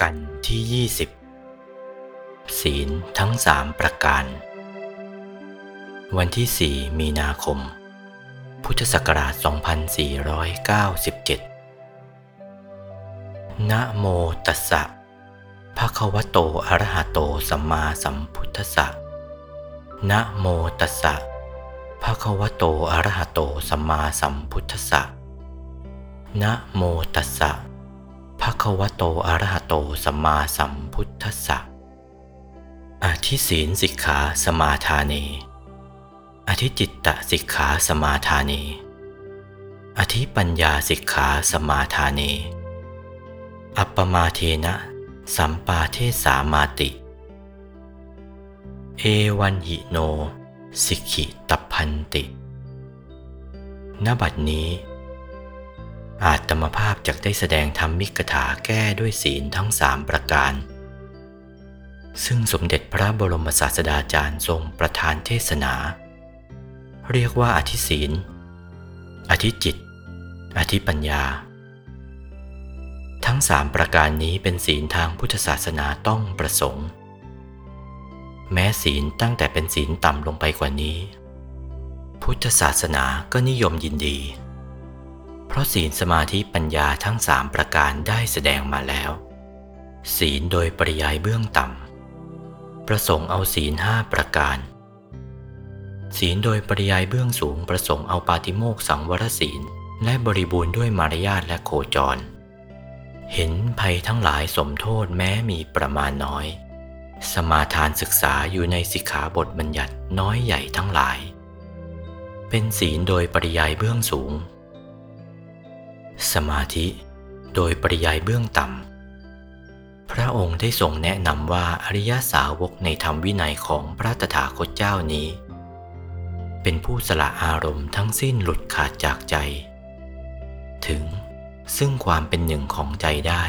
กันที่ 20 ศีลทั้งสามประการ วันที่ 4 มีนาคม พุทธศักราช 2497 นะโมตัสสะภะคะวะโตอะระหะโตสัมมาสัมพุทธัสสะนะโมตัสสะภะคะวะโตอะระหะโตสัมมาสัมพุทธัสสะนะโมตัสสะ ภะควโตอรหโตสัมมาสัมพุทธัสสะอาทิศีลสิกขาสมาทาเนอธิจิตตสิกขาสมาทาเนอธิปัญญาสิกขาสมาทาเนอัปปมาเทนะ สัมปาเทสามาติ เอวันหิโน สิกขิตพันติ ณบัดนี้ อาจตมภาพจากได้แสดงธรรมมิกถาแก้ด้วยศีลทั้งสามประการ ซึ่งสมเด็จพระบรมศาสดาจารย์ทรงประทานเทศนา เรียกว่าอธิศีล อธิจิต อธิปัญญา ทั้งสามประการนี้เป็นศีลทางพุทธศาสนาต้องประสงค์ แม้ศีลตั้งแต่เป็นศีลต่ำลงไปกว่านี้ พุทธศาสนาก็นิยมยินดี เพราะศีลสมาธิปัญญาทั้งสามประการได้แสดงมาแล้ว ศีลโดยปริยายเบื้องต่ำ ประสงค์เอาศีลห้าประการ ศีลโดยปริยายเบื้องสูงประสงค์เอาปาติโมกสังวรศีล และบริบูรณ์ด้วยมารยาทและโคจร เห็นภัยทั้งหลายสมโทษแม้มีประมาณน้อย สมาทานศึกษาอยู่ในสิกขาบทบัญญัติน้อยใหญ่ทั้งหลาย เป็นศีลโดยปริยายเบื้องสูง สมาธิ โดยปริยายเบื้องต่ำ พระองค์ได้ทรงแนะนำว่าอริยสาวกในธรรมวินัยของพระตถาคตเจ้านี้ เป็นผู้สละอารมณ์ทั้งสิ้นหลุดขาดจากใจ ถึงซึ่งความเป็นหนึ่งของใจได้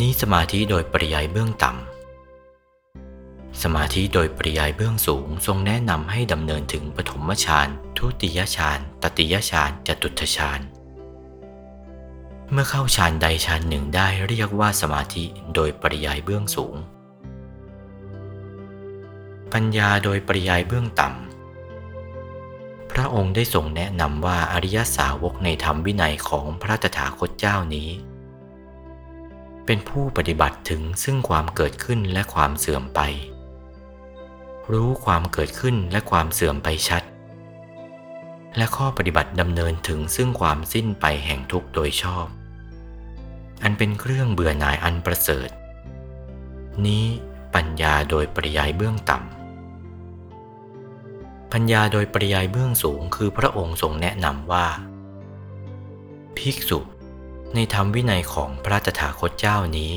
นี้สมาธิโดยปริยายเบื้องต่ำสมาธิโดยปริยายเบื้องสูงทรงแนะนำให้ดำเนินถึงปฐมฌาน ทุติยฌาน ตติยฌานจตุตฌาน เมื่อเข้าฌานใดฌานหนึ่งได้เรียกว่าสมาธิโดยปริยายเบื้องสูง ปัญญาโดยปริยายเบื้องต่ำ พระองค์ได้ทรงแนะนำว่าอริยสาวกในธรรมวินัยของพระตถาคตเจ้านี้ เป็นผู้ปฏิบัติถึงซึ่งความเกิดขึ้นและความเสื่อมไป รู้ความเกิดขึ้นและความเสื่อมไปชัด และข้อปฏิบัติดำเนินถึงซึ่งความสิ้นไปแห่งทุกข์โดยชอบ อันเป็นเครื่องเบื่อหน่ายอันประเสริฐ นี้ปัญญาโดยปริยายเบื้องต่ำ ปัญญาโดยปริยายเบื้องสูงคือพระองค์ทรงแนะนำว่า ภิกษุในธรรมวินัยของพระตถาคตเจ้านี้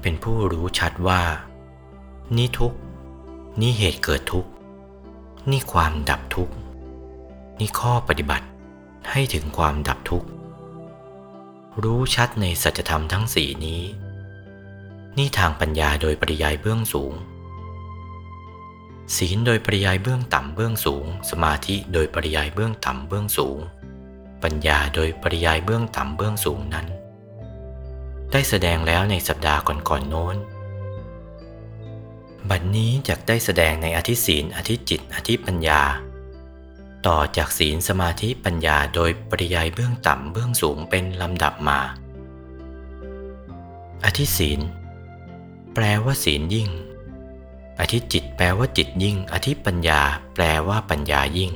เป็นผู้รู้ชัดว่า นี่ทุกข์นี่เหตุเกิดทุกข์นี่ความดับทุกข์ นี่ข้อปฏิบัติให้ถึงความดับทุกข์ รู้ชัดในสัจธรรมทั้งสี่นี้ นี่ทางปัญญาโดยปริยายเบื้องสูง ศีลโดยปริยายเบื้องต่ำเบื้องสูง สมาธิโดยปริยายเบื้องต่ำเบื้องสูง ปัญญาโดยปริยายเบื้องต่ำเบื้องสูงนั้น ได้แสดงแล้วในสัปดาห์ก่อนๆโน้นบัดนนี้จะได้แสดงในอธิศีลอธิจิต อธิปัญญา ต่อจากศีลสมาธิปัญญาโดยปริยายเบื้องต่ำเบื้องสูงเป็นลำดับมา อธิศีล แปลว่าศีลยิ่ง อธิจิตแปลว่าจิตยิ่ง อธิปัญญา แปลว่าปัญญายิ่ง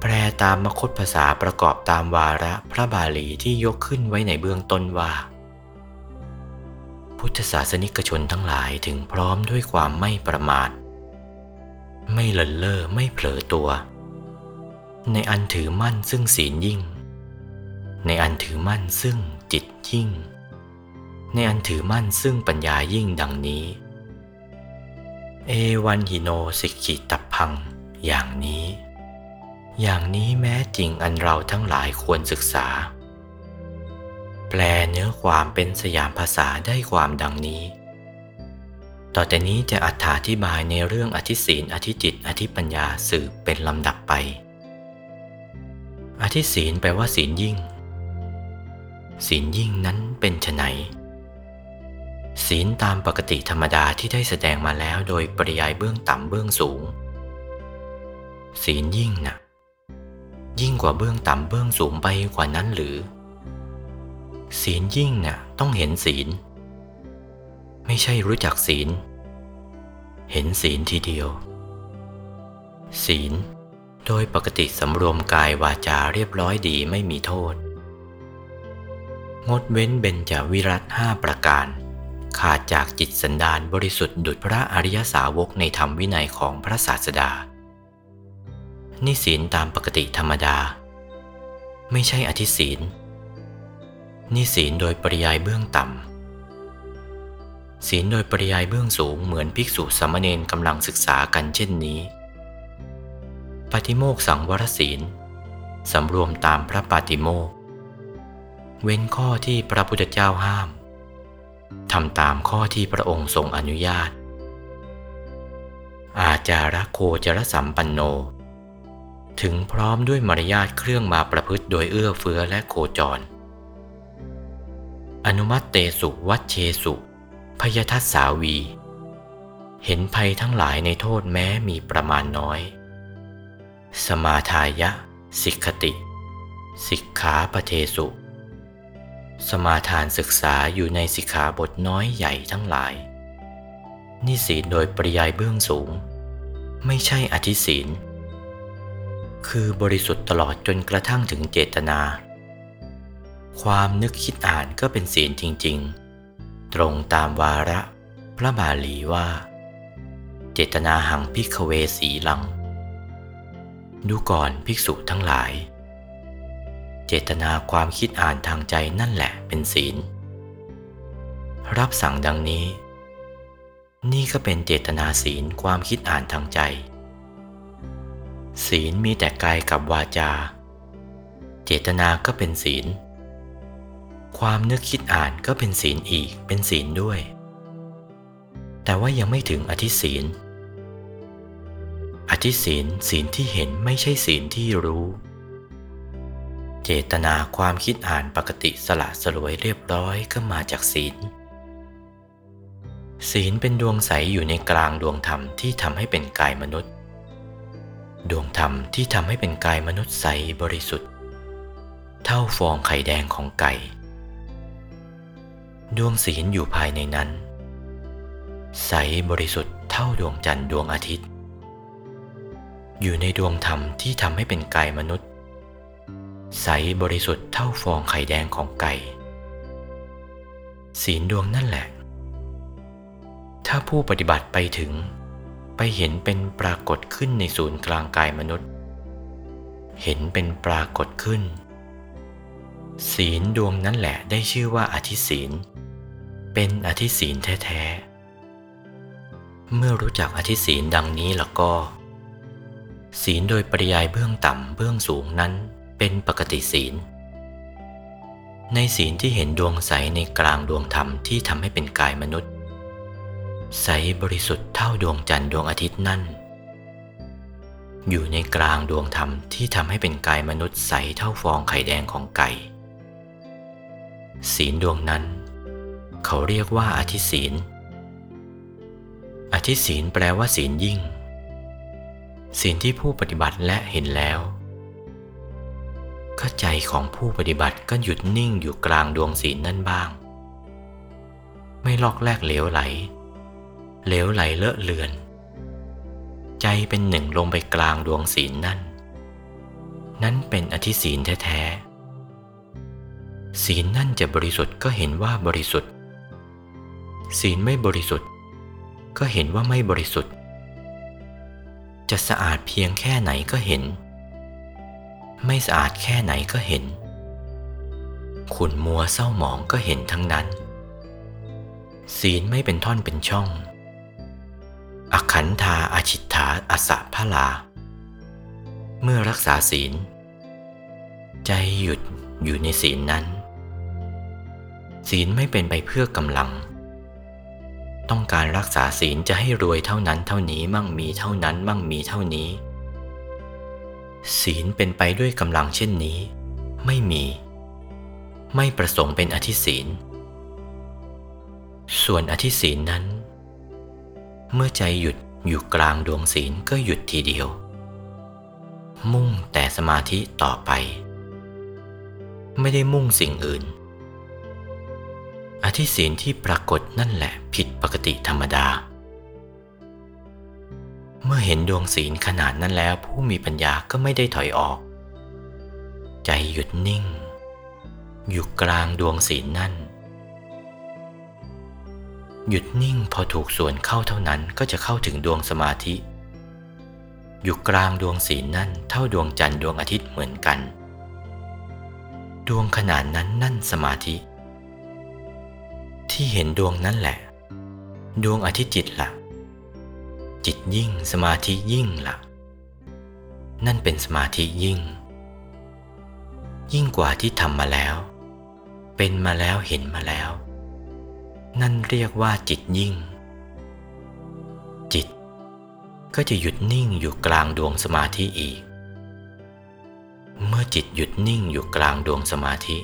แปลตามมคตภาษาประกอบตามวาระพระบาลีที่ยกขึ้นไว้ในเบื้องต้นว่า พุทธศาสนิกชนทั้งหลายถึงพร้อมด้วยความไม่ประมาท ไม่เลินเล่อไม่เผลอตัว ในอันถือมั่นซึ่งศีลยิ่ง ในอันถือมั่นซึ่งจิตยิ่ง ในอันถือมั่นซึ่งปัญญายิ่งดังนี้ เอวันหิโนสิกขิตับพัง อย่างนี้ อย่างนี้แม้จริงอันเราทั้งหลายควรศึกษา แปลเนื้อความเป็นสยามภาษาได้ความดังนี้ ต่อแต่นี้จะอธิบายในเรื่องอธิศีลอธิจิต อธิปัญญาสืบเป็นลำดับไป อธิศีลแปลว่าศีลยิ่ง ศีลยิ่งนั้นเป็นไฉนศีลตามปกติธรรมดาที่ได้แสดงมาแล้วโดยปริยายเบื้องต่ำเบื้องสูง ศีลยิ่งนะ่ะยิ่งกว่าเบื้องต่ำเบื้องสูงไปกว่านั้นหรือ ศีลยิ่งน่ะต้องเห็นศีล ไม่ใช่รู้จักศีล เห็นศีลทีเดียว ศีล โดยปกติสำรวมกายวาจาเรียบร้อยดีไม่มีโทษ งดเว้นเบญจวิรัตห้าประการ ขาดจากจิตสันดานบริสุทธิ์ดุจพระอริยสาวกในธรรมวินัยของพระศาสดา นี่ศีลตามปกติธรรมดา ไม่ใช่อธิศีลนี่ศีลโดยปริยายเบื้องต่ำ ศีลโดยปริยายเบื้องสูงเหมือนภิกษุสามเณรกำลังศึกษากันเช่นนี้ ปฏิโมกสังวรศีลสำรวมตามพระปาติโมกเว้นข้อที่พระพุทธเจ้าห้ามทำตามข้อที่พระองค์ทรงอนุญาต อาจาระโคจรสัมปันโน ถึงพร้อมด้วยมารยาทเครื่องมาประพฤติโดยเอื้อเฟื้อและโคจร อนุมัตเตสุวัชเชสุ พยทัสสาวี เห็นภัยทั้งหลายในโทษแม้มีประมาณน้อย สมาทายะ สิกขติ สิกขาปเทสุ สมาทานศึกษาอยู่ในสิกขาบทน้อยใหญ่ทั้งหลายนี่ศีลโดยปริยายเบื้องสูง ไม่ใช่อธิศีลคือบริสุทธิ์ตลอดจนกระทั่งถึงเจตนา ความนึกคิดอ่านก็เป็นศีลจริง ๆ ตรงตามวาระพระบาลีว่า เจตนาหังพิกเวสีลัง ดูก่อนภิกษุทั้งหลาย เจตนาความคิดอ่านทางใจนั่นแหละเป็นศีล รับสั่งดังนี้ นี่ก็เป็นเจตนาศีลความคิดอ่านทางใจ ศีลมีแต่กายกับวาจา เจตนาก็เป็นศีล ความนึกคิดอ่านก็เป็นศีลอีกเป็นศีลด้วย แต่ว่ายังไม่ถึงอธิศีล อธิศีลศีลที่เห็นไม่ใช่ศีลที่รู้ เจตนาความคิดอ่านปกติสละสลวยเรียบร้อยก็มาจากศีล ศีลเป็นดวงใสอยู่ในกลางดวงธรรมที่ทำให้เป็นกายมนุษย์ ดวงธรรมที่ทำให้เป็นกายมนุษย์ใสบริสุทธิ์ เท่าฟองไข่แดงของไก่ ดวงศีลอยู่ภายในนั้น ใสบริสุทธิ์เท่าดวงจันทร์ดวงอาทิตย์ อยู่ในดวงธรรมที่ทำให้เป็นกายมนุษย์ ใสบริสุทธิ์เท่าฟองไข่แดงของไก่ ศีลดวงนั่นแหละ ถ้าผู้ปฏิบัติไปถึง ไปเห็นเป็นปรากฏขึ้นในศูนย์กลางกายมนุษย์ เห็นเป็นปรากฏขึ้น ศีลดวงนั้นแหละได้ชื่อว่าอธิศีล เป็นอธิศีลแท้ๆ เมื่อรู้จักอธิศีลดังนี้แล้วก็ ศีลโดยปริยายเบื้องต่ำเบื้องสูงนั้นเป็นปกติศีล ในศีลที่เห็นดวงใสในกลางดวงธรรมที่ทำให้เป็นกายมนุษย์ ใสบริสุทธิ์เท่าดวงจันทร์ดวงอาทิตย์นั่น อยู่ในกลางดวงธรรมที่ทำให้เป็นกายมนุษย์ใสเท่าฟองไข่แดงของไก่ ศีลดวงนั้น เขาเรียกว่าอธิศีล อธิศีลแปลว่าศีลยิ่งสิ่งที่ผู้ปฏิบัติและเห็นแล้วก็ใจของผู้ปฏิบัติก็หยุดนิ่งอยู่กลางดวงศีลนั่นบ้าง ไม่ลอกแลกเหลวไหล เหลวไหลเลอะเลือน ใจเป็นหนึ่งลงไปกลางดวงศีลนั่น นั้นเป็นอธิศีลแท้ๆ ศีลนั่นจะบริสุทธิ์ก็เห็นว่าบริสุทธิ์ ศีลไม่บริสุทธิ์ ก็เห็นว่าไม่บริสุทธิ์ จะสะอาดเพียงแค่ไหนก็เห็น ไม่สะอาดแค่ไหนก็เห็น ขุนมัวเศร้าหมองก็เห็นทั้งนั้น ศีลไม่เป็นท่อนเป็นช่อง อขันธาอาชิตถาอสะพลา เมื่อรักษาศีล ใจหยุดอยู่ในศีลนั้น ศีลไม่เป็นไปเพื่อกำลัง ต้องการรักษาศีลจะให้รวยเท่านั้นเท่านี้มั่งมีเท่านั้นมั่งมีเท่านี้ ศีลเป็นไปด้วยกำลังเช่นนี้ ไม่มี ไม่ประสงค์เป็นอธิศีล ส่วนอธิศีลนั้น เมื่อใจหยุดอยู่กลางดวงศีลก็หยุดทีเดียว มุ่งแต่สมาธิต่อไป ไม่ได้มุ่งสิ่งอื่น อธิศีลที่ปรากฏนั่นแหละผิดปกติธรรมดา เมื่อเห็นดวงศีลขนาดนั้นแล้วผู้มีปัญญาก็ไม่ได้ถอยออก ใจหยุดนิ่ง อยู่กลางดวงศีลนั่น หยุดนิ่งพอถูกส่วนเข้าเท่านั้นก็จะเข้าถึงดวงสมาธิ อยู่กลางดวงศีลนั่นเท่าดวงจันทร์ดวงอาทิตย์เหมือนกัน ดวงขนาดนั้นนั่นสมาธิ ที่เห็นดวงนั้นแหละ ดวงอาทิจิตละ่ะ จิตยิ่งสมาธิยิ่งละ่ะ นั่นเป็นสมาธิยิ่ง ยิ่งกว่าที่ทำมาแล้ว เป็นมาแล้วเห็นมาแล้ว นั่นเรียกว่าจิตยิ่ง จิตก็จะหยุดนิ่งอยู่กลางดวงสมาธิอีก เมื่อจิตหยุดนิ่งอยู่กลางดวงสมาธิ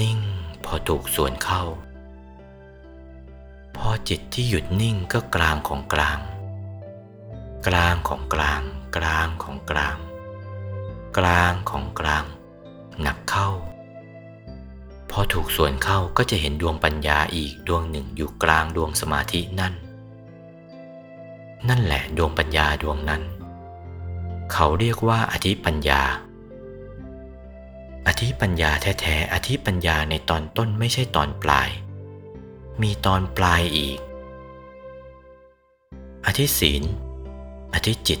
นิ่งพอถูกส่วนเข้า พอจิตที่หยุดนิ่งก็กลางของกลาง กลางของกลาง กลางของกลาง กลางของกลาง หนักเข้า พอถูกส่วนเข้าก็จะเห็นดวงปัญญาอีกดวงหนึ่งอยู่กลางดวงสมาธินั่น นั่นแหละดวงปัญญาดวงนั้น เขาเรียกว่าอธิปัญญาอธิปัญญาแท้ๆ อธิปัญญาในตอนต้นไม่ใช่ตอนปลาย มีตอนปลายอีก อธิศีล อธิจิต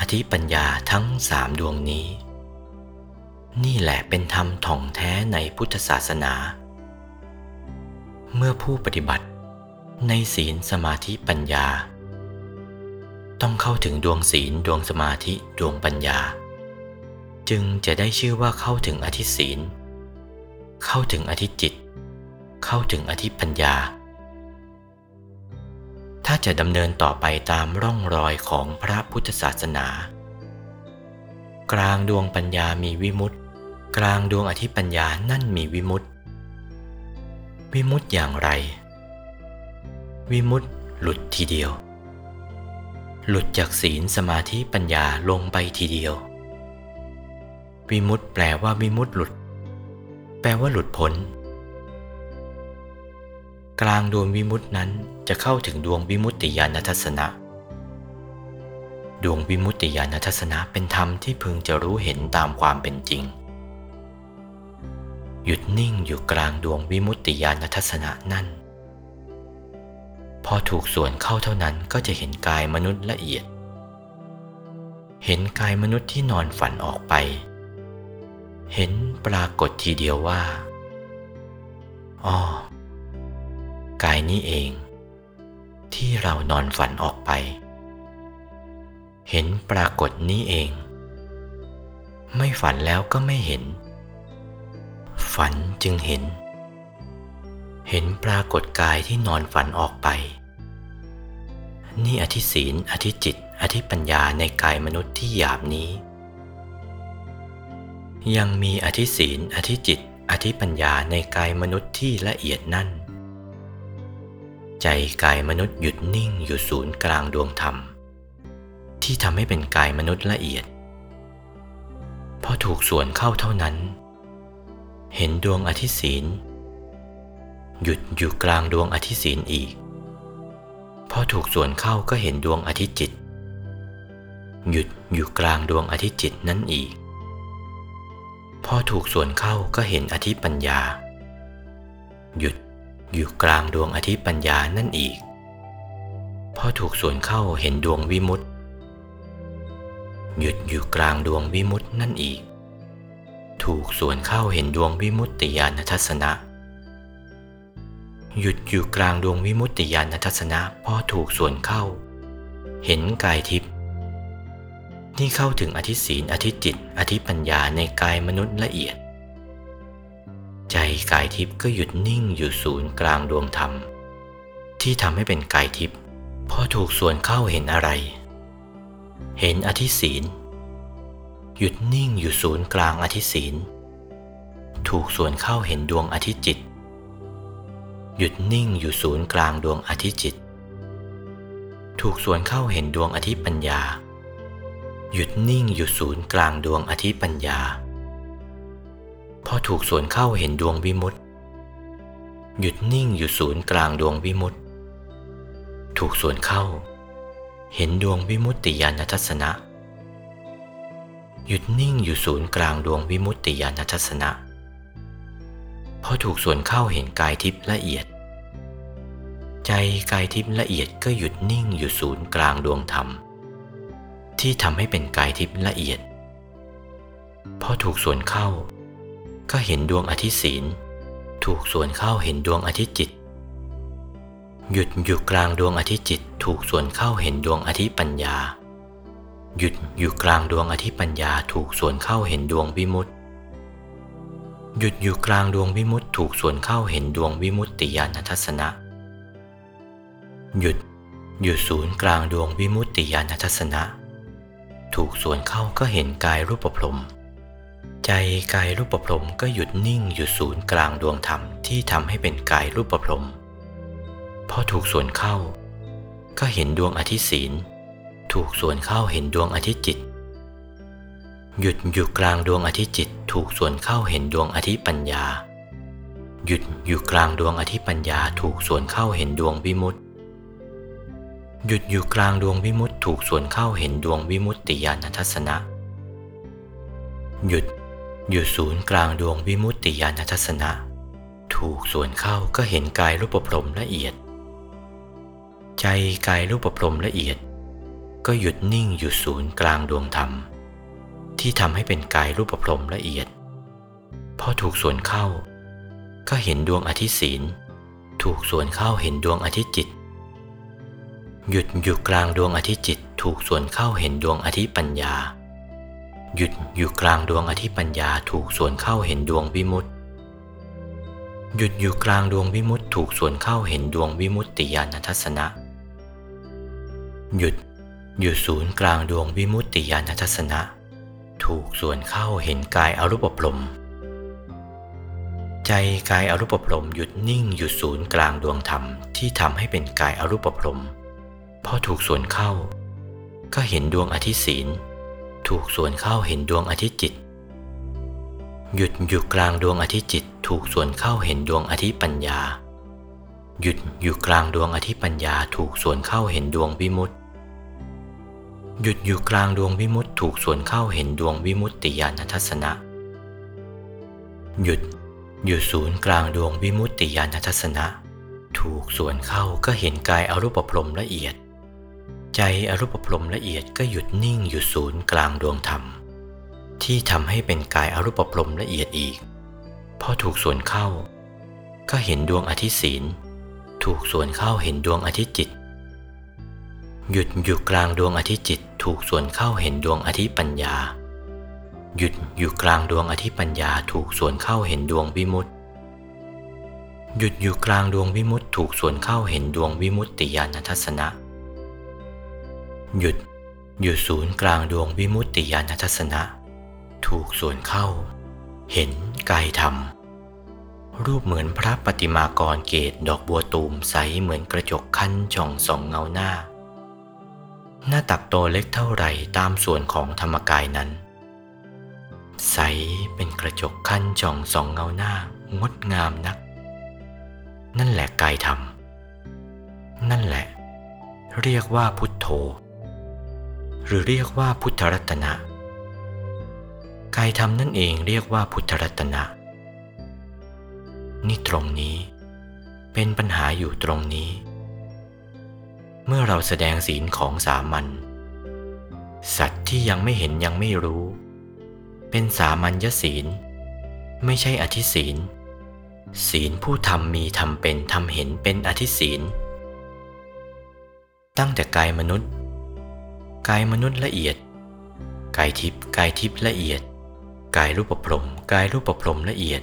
อธิปัญญาทั้งสามดวงนี้ นี่แหละเป็นธรรมท่องแท้ในพุทธศาสนา เมื่อผู้ปฏิบัติในศีลสมาธิปัญญา ต้องเข้าถึงดวงศีลดวงสมาธิดวงปัญญา จึงจะได้ชื่อว่าเข้าถึงอธิศีล เข้าถึงอธิจิต เข้าถึงอธิปัญญา ถ้าจะดำเนินต่อไปตามร่องรอยของพระพุทธศาสนา กลางดวงปัญญามีวิมุตติ กลางดวงอธิปัญญานั่นมีวิมุตติ วิมุตติอย่างไร วิมุตติหลุดทีเดียว หลุดจากศีลสมาธิปัญญาลงไปทีเดียว วิมุตติแปลว่าวิมุตติหลุด แปลว่าหลุดพ้น กลางดวงวิมุตินั้นจะเข้าถึงดวงวิมุตติญาณทัศนะ ดวงวิมุตติญาณทัศนะเป็นธรรมที่พึงจะรู้เห็นตามความเป็นจริง หยุดนิ่งอยู่กลางดวงวิมุตติญาณทัศนะนั่น พอถูกส่วนเข้าเท่านั้นก็จะเห็นกายมนุษย์ละเอียด เห็นกายมนุษย์ที่นอนฝันออกไป เห็นปรากฏทีเดียวว่าอ๋อ กายนี้เอง ที่เรานอนฝันออกไป เห็นปรากฏนี้เอง ไม่ฝันแล้วก็ไม่เห็น ฝันจึงเห็น เห็นปรากฏกายที่นอนฝันออกไป นี่อธิศีลอธิจิต อธิปัญญาในกายมนุษย์ที่หยาบนี้ ยังมีอธิศีลอธิจิต อธิปัญญาในกายมนุษย์ที่ละเอียดนั่น ใจกายมนุษย์หยุดนิ่งอยู่ศูนย์กลางดวงธรรม ที่ทำให้เป็นกายมนุษย์ละเอียด พอถูกส่วนเข้าเท่านั้น เห็นดวงอธิศีลหยุดอยู่กลางดวงอธิศีลอีก พอถูกส่วนเข้าก็เห็นดวงอธิจิต หยุดอยู่กลางดวงอธิจิตนั้นอีก พอถูกส่วนเข้าก็เห็นอธิปัญญา หยุด อยู่กลางดวงอธิปัญญานั่นอีก พอถูกส่วนเข้าเห็นดวงวิมุตติหยุดอยู่กลางดวงวิมุตตินั่นอีก ถูกส่วนเข้าเห็นดวงวิมุตติญาณทัศนะ หยุดอยู่กลางดวงวิมุตติญาณทัศนะพอถูกส่วนเข้า เห็นกายทิพย์นี่เข้าถึงอธิศีลอธิจิต อธิปัญญาในกายมนุษย์ละเอียด ใจกายทิพย์ก็หยุดนิ่งอยู่ศูนย์กลางดวงธรรม ที่ทำให้เป็นกายทิพย์พอถูกส่วนเข้าเห็นอะไร เห็นอธิศีลหยุดนิ่งอยู่ศูนย์กลางอธิศีลถูกส่วนเข้าเห็นดวงอาทิตจิต หยุดนิ่งอยู่ศูนย์กลางดวงอาทิตจิต ถูกส่วนเข้าเห็นดวงอาทิปัญญา หยุดนิ่งอยู่ศูนย์กลางดวงอาทิปัญญา พอถูกส่วนเข้าเห็นดวงวิมุตติหยุดนิ่งอยู่ศูนย์กลางดวงวิมุตติถูกส่วนเข้า เห็นดวงวิมุตติญาณทัศนะ หยุดนิ่งอยู่ศูนย์กลางดวงวิมุตติญาณทัศนะพอถูกส่วนเข้าเห็นกายทิพย์ละเอียด ใจกายทิพย์ละเอียดก็หยุดนิ่งอยู่ศูนย์กลางดวงธรรม ที่ทำให้เป็นกายทิพย์ละเอียด พอถูกส่วนเข้า ก็เห็นดวงอาทิตย์ศีล ถูกส่วนเข้าเห็นดวงอาทิตย์จิต หยุดอยู่กลางดวงอาทิตย์จิต ถูกส่วนเข้าเห็นดวงอาทิตย์ปัญญา หยุดอยู่กลางดวงอาทิตย์ปัญญา ถูกส่วนเข้าเห็นดวงวิมุตติ หยุดอยู่กลางดวงวิมุตติ ถูกส่วนเข้าเห็นดวงวิมุตติญาณทัศนะ หยุดอยู่ศูนย์กลางดวงวิมุตติญาณทัศนะ ถูกส่วนเข้าก็เห็นกายรูปพรหม ใจกายรูปประพรมก็หยุดนิ่งอยู่ศูนย์กลางดวงธรรมที่ทำให้เป็นกายรูปประพรมพอถูกส่วนเข้า ก็เห็นดวงอาทิตย์ศีล ถูกส่วนเข้าเห็นดวงอาทิตย์จิต หยุดอยู่กลางดวงอาทิตย์จิต ถูกส่วนเข้าเห็นดวงอาทิตย์ปัญญา หยุดอยู่กลางดวงอาทิตย์ปัญญา ถูกส่วนเข้าเห็นดวงวิมุตติ หยุดอยู่กลางดวงวิมุตติ ถูกส่วนเข้าเห็นดวงวิมุตติญาณทัศนะ หยุด อยู่ศูนย์กลางดวงวิมุตติญาณทัศนะ ถูกส่วนเข้าก็เห็นกายรูปพรมละเอียด ใจกายรูปพรมละเอียด ก็หยุดนิ่งอยู่ศูนย์กลางดวงธรรม ที่ทำให้เป็นกายรูปพรมละเอียด พอถูกส่วนเข้า ก็เห็นดวงอาทิศีล ถูกส่วนเข้าเห็นดวงอาทิจิต หยุดอยู่กลางดวงอาทิจิต ถูกส่วนเข้าเห็นดวงอาทิปัญญา หยุดอยู่กลางดวงอาทิปัญญาถูกส่วนเข้าเห็นดวงวิมุตติ หยุดอยู่กลางดวงวิมุตติถูกส่วนเข้าเห็นดวงวิมุตติญาณทัศนะ หยุดอยู่ศูนย์กลางดวงวิมุตติญาณทัศนะ ถูกส่วนเข้าเห็นกายอรูปปรมใจกายอรูปปรมหยุดนิ่งอยู่ศูนย์กลางดวงธรรมที่ทำให้เป็นกายอรูปปรมพอถูกส่วนเข้า ก็เห็นดวงอาทิศีล ถูกส่วนเข้าเห็นดวงอาทิตย์จิต หยุดอยู่กลางดวงอาทิตย์จิต ถูกส่วนเข้าเห็นดวงอาทิตย์ปัญญา หยุดอยู่กลางดวงอาทิตย์ปัญญา ถูกส่วนเข้าเห็นดวงวิมุตติ หยุดอยู่กลางดวงวิมุตถูกส่วนเข้าเห็นดวงวิมุตติญาณทัศนะ หยุดอยู่ศูนย์กลางดวงวิมุตติญาณทัศนะ ถูกส่วนเข้าก็เห็นกายอรูปพรมละเอียด ใจอรูปพรมละเอียดก็หยุดนิ่งอยู่ศูนย์กลางดวงธรรม ที่ทำให้เป็นกายอรูปพรมละเอียดอีก พอถูกส่วนเข้า ก็เห็นดวงอาทิตย์ศีล ถูกส่วนเข้าเห็นดวงอาทิตย์จิต หยุดอยู่กลางดวงอาทิตย์จิต ถูกส่วนเข้าเห็นดวงอาทิตย์ปัญญา หยุดอยู่กลางดวงอาทิตย์ปัญญา ถูกส่วนเข้าเห็นดวงวิมุตติ หยุดอยู่กลางดวงวิมุตติ ถูกส่วนเข้าเห็นดวงวิมุตติญาณทัศนะ หยุด อยู่ศูนย์กลางดวงวิมุตติญาณทัศนะ ถูกส่วนเข้า เห็นกายธรรม รูปเหมือนพระปฏิมากรเกตดอกบัวตูมใสเหมือนกระจกคั้นจ่องสองเงาหน้า หน้าตักโตเล็กเท่าไหร่ตามส่วนของธรรมกายนั้น ใสเป็นกระจกขั้นจ่องสองเงาหน้างดงามนัก นั่นแหละกายธรรม นั่นแหละ เรียกว่าพุทโธ หรือเรียกว่าพุทธรัตนะกายธรรมนั่นเองเรียกว่าพุทธรัตนะ นี่ตรงนี้ เป็นปัญหาอยู่ตรงนี้ เมื่อเราแสดงศีลของสามัญสัตว์ที่ยังไม่เห็นยังไม่รู้ เป็นสามัญญศีล ไม่ใช่อธิศีล ศีลผู้ทำมีทำเป็นทำเห็นเป็นอธิศีล ตั้งแต่กายมนุษย์ กายมนุษย์ละเอียด กายทิพย์กายทิพย์ละเอียด กายรูปพรมกายรูปพรมละเอียด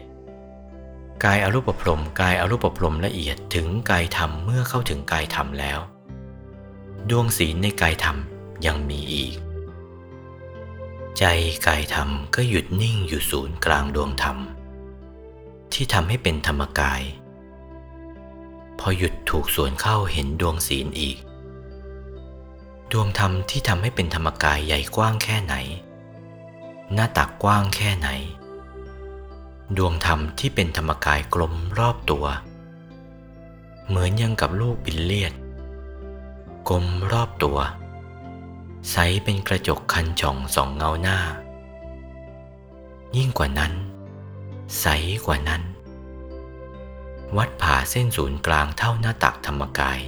กายอรูปพรมกายอรูปพรมละเอียดถึงกายธรรมเมื่อเข้าถึงกายธรรมแล้ว ดวงศีลในกายธรรมยังมีอีก ใจกายธรรมก็หยุดนิ่งอยู่ศูนย์กลางดวงธรรม ที่ทำให้เป็นธรรมกาย พอหยุดถูกส่วนเข้าเห็นดวงศีลอีก ดวงธรรมที่ทำให้เป็นธรรมกายใหญ่กว้างแค่ไหน หน้าตักกว้างแค่ไหน ดวงธรรมที่เป็นธรรมกายกลมรอบตัว เหมือนยังกับลูกบิลเลียด กลมรอบตัว ใสเป็นกระจกคันจ่องสองเงาหน้า ยิ่งกว่านั้น ใสกว่านั้น วัดผ่าเส้นศูนย์กลางเท่าหน้าตักธรรมกาย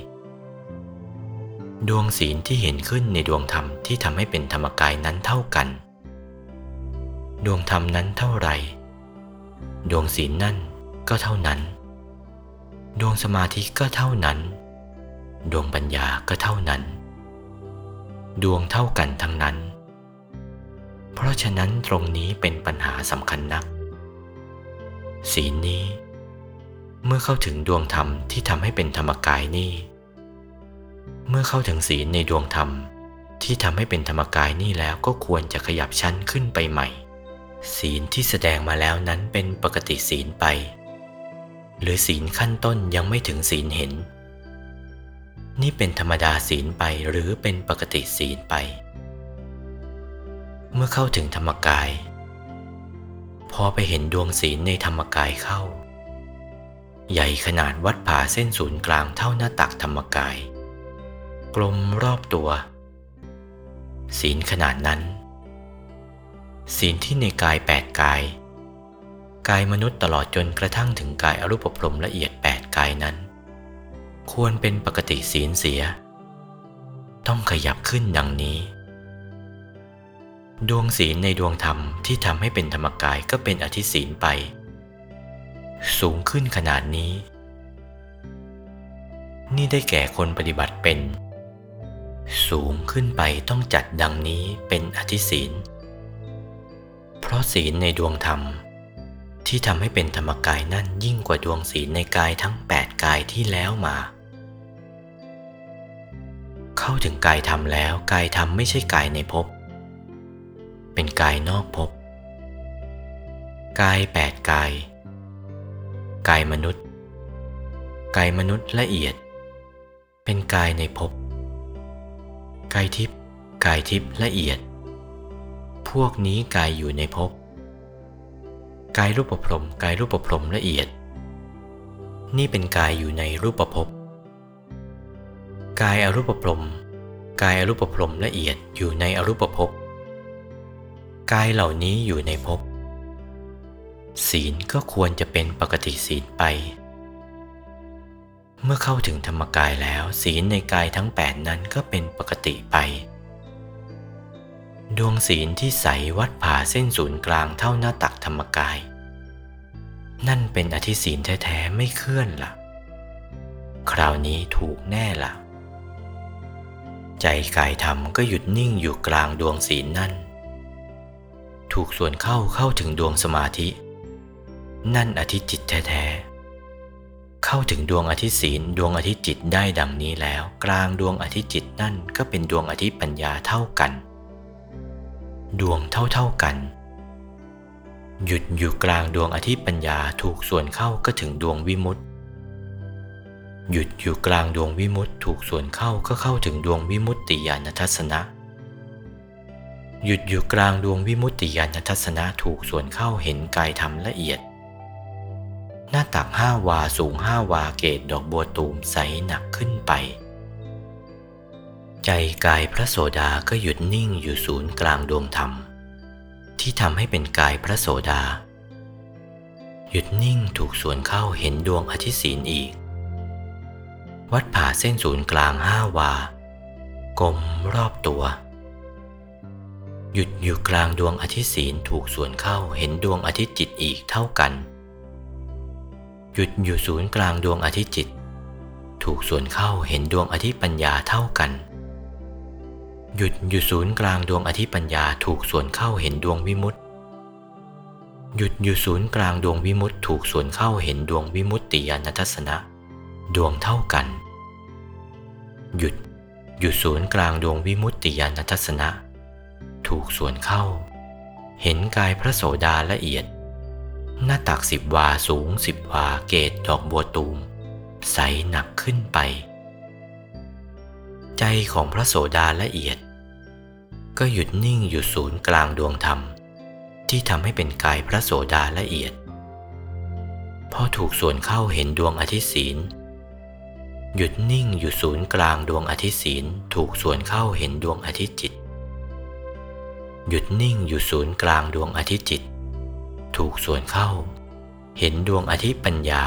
ดวงศีลที่เห็นขึ้นในดวงธรรมที่ทำให้เป็นธรรมกายนั้นเท่ากัน ดวงธรรมนั้นเท่าไร ดวงศีลนั่นก็เท่านั้น ดวงสมาธิก็เท่านั้น ดวงปัญญาก็เท่านั้น ดวงเท่ากันทั้งนั้น เพราะฉะนั้นตรงนี้เป็นปัญหาสำคัญนัก ศีลนี้ เมื่อเข้าถึงดวงธรรมที่ทำให้เป็นธรรมกายนี่ เมื่อเข้าถึงศีลในดวงธรรม ที่ทำให้เป็นธรรมกายนี่แล้วก็ควรจะขยับชั้นขึ้นไปใหม่ ศีลที่แสดงมาแล้วนั้นเป็นปกติศีลไป หรือศีลขั้นต้นยังไม่ถึงศีลเห็น นี่เป็นธรรมดาศีลไปหรือเป็นปกติศีลไป เมื่อเข้าถึงธรรมกาย พอไปเห็นดวงศีลในธรรมกายเข้า ใหญ่ขนาดวัดผ่าเส้นศูนย์กลางเท่าหน้าตักธรรมกาย กลมรอบตัว ศีลขนาดนั้น ศีลที่ในกายแปดกาย กายมนุษย์ตลอดจนกระทั่งถึงกายอรูปพรมละเอียดแปดกายนั้น ควรเป็นปกติศีลเสีย ต้องขยับขึ้นดังนี้ ดวงศีลในดวงธรรมที่ทำให้เป็นธรรมกายก็เป็นอธิศีลไป สูงขึ้นขนาดนี้นี่ได้แก่คนปฏิบัติเป็น สูงขึ้นไปต้องจัดดังนี้เป็นอธิศีล เพราะศีลในดวงธรรม ที่ทำให้เป็นธรรมกายนั่นยิ่งกว่าดวงศีลในกายทั้งแปดกายที่แล้วมา เข้าถึงกายธรรมแล้วกายธรรมไม่ใช่กายในภพ เป็นกายนอกภพ กายแปดกาย กายมนุษย์ กายมนุษย์ละเอียด เป็นกายในภพ กายทิพย์กายทิพย์ละเอียด พวกนี้กายอยู่ในภพกายรูปพรมกายรูปพรมละเอียด นี่เป็นกายอยู่ในรูปภพกายอรูปพรมกายอรูปพรมละเอียดอยู่ในอรูปภพกายเหล่านี้อยู่ในภพศีลก็ควรจะเป็นปกติศีลไป เมื่อเข้าถึงธรรมกายแล้วศีลในกายทั้งแปดนั้นก็เป็นปกติไป ดวงศีลที่ใสวัดผ่าเส้นศูนย์กลางเท่าหน้าตักธรรมกาย นั่นเป็นอธิศีลแท้ๆไม่เคลื่อนละ่ะ คราวนี้ถูกแน่ละ่ะ ใจกายธรรมก็หยุดนิ่งอยู่กลางดวงศีลนั่น ถูกส่วนเข้าเข้าถึงดวงสมาธิ นั่นอธิจิตแท้ๆ เข้าถึงดวงอธิศีลดวงอธิจิตได้ดังนี้แล้ว กลางดวงอธิจิตนั่นก็เป็นดวงอธิปัญญาเท่ากัน ดวงเท่าๆกัน หยุดอยู่กลางดวงอธิปัญญาถูกส่วนเข้าก็ถึงดวงวิมุตติ หยุดอยู่กลางดวงวิมุตติถูกส่วนเข้าก็เข้าถึงดวงวิมุตติญาณทัศนะหยุดอยู่กลางดวงวิมุตติญาณทัศนะถูกส่วนเข้าเห็นกายธรรมละเอียด หน้าตักห้าวาสูงห้าวาเกตดอกบัวตูมใสหนักขึ้นไป ใจกายพระโสดาก็หยุดนิ่งอยู่ศูนย์กลางดวงธรรม ที่ทำให้เป็นกายพระโสดา หยุดนิ่งถูกส่วนเข้าเห็นดวงอธิศีลอีก วัดผ่าเส้นศูนย์กลางห้าวากลมรอบตัว หยุดอยู่กลางดวงอาทิตย์ศีลถูกส่วนเข้าเห็นดวงอาทิตย์จิตอีกเท่ากัน หยุดอยู่ศูนย์กลางดวงอาทิตย์จิต ถูกส่วนเข้าเห็นดวงอาทิตย์ปัญญาเท่ากัน หยุดอยู่ศูนย์กลางดวงอาทิตย์ปัญญาถูกส่วนเข้าเห็นดวงวิมุตติ หยุดอยู่ศูนย์กลางดวงวิมุตติ ถูกส่วนเข้าเห็นดวงวิมุตติญาณทัศนะ ดวงเท่ากัน หยุดอยู่ศูนย์กลางดวงวิมุตติญาณทัศนะ ถูกส่วนเข้า เห็นกายพระโสดาละเอียด หน้าตักสิบวาสูงสิบวาเกตดอกบัวตูม ใสหนักขึ้นไป ใจของพระโสดาละเอียด ก็หยุดนิ่งอยู่ศูนย์กลางดวงธรรม ที่ทำให้เป็นกายพระโสดาละเอียด พอถูกส่วนเข้าเห็นดวงอาทิตย์ศีล หยุดนิ่งอยู่ศูนย์กลางดวงอาทิตย์ศีลถูกส่วนเข้าเห็นดวงอาทิตย์จิต หยุดนิ่งอยู่ศูนย์กลางดวงอาทิตย์จิต ถูกส่วนเข้า เห็นดวงอาทิตย์ปัญญา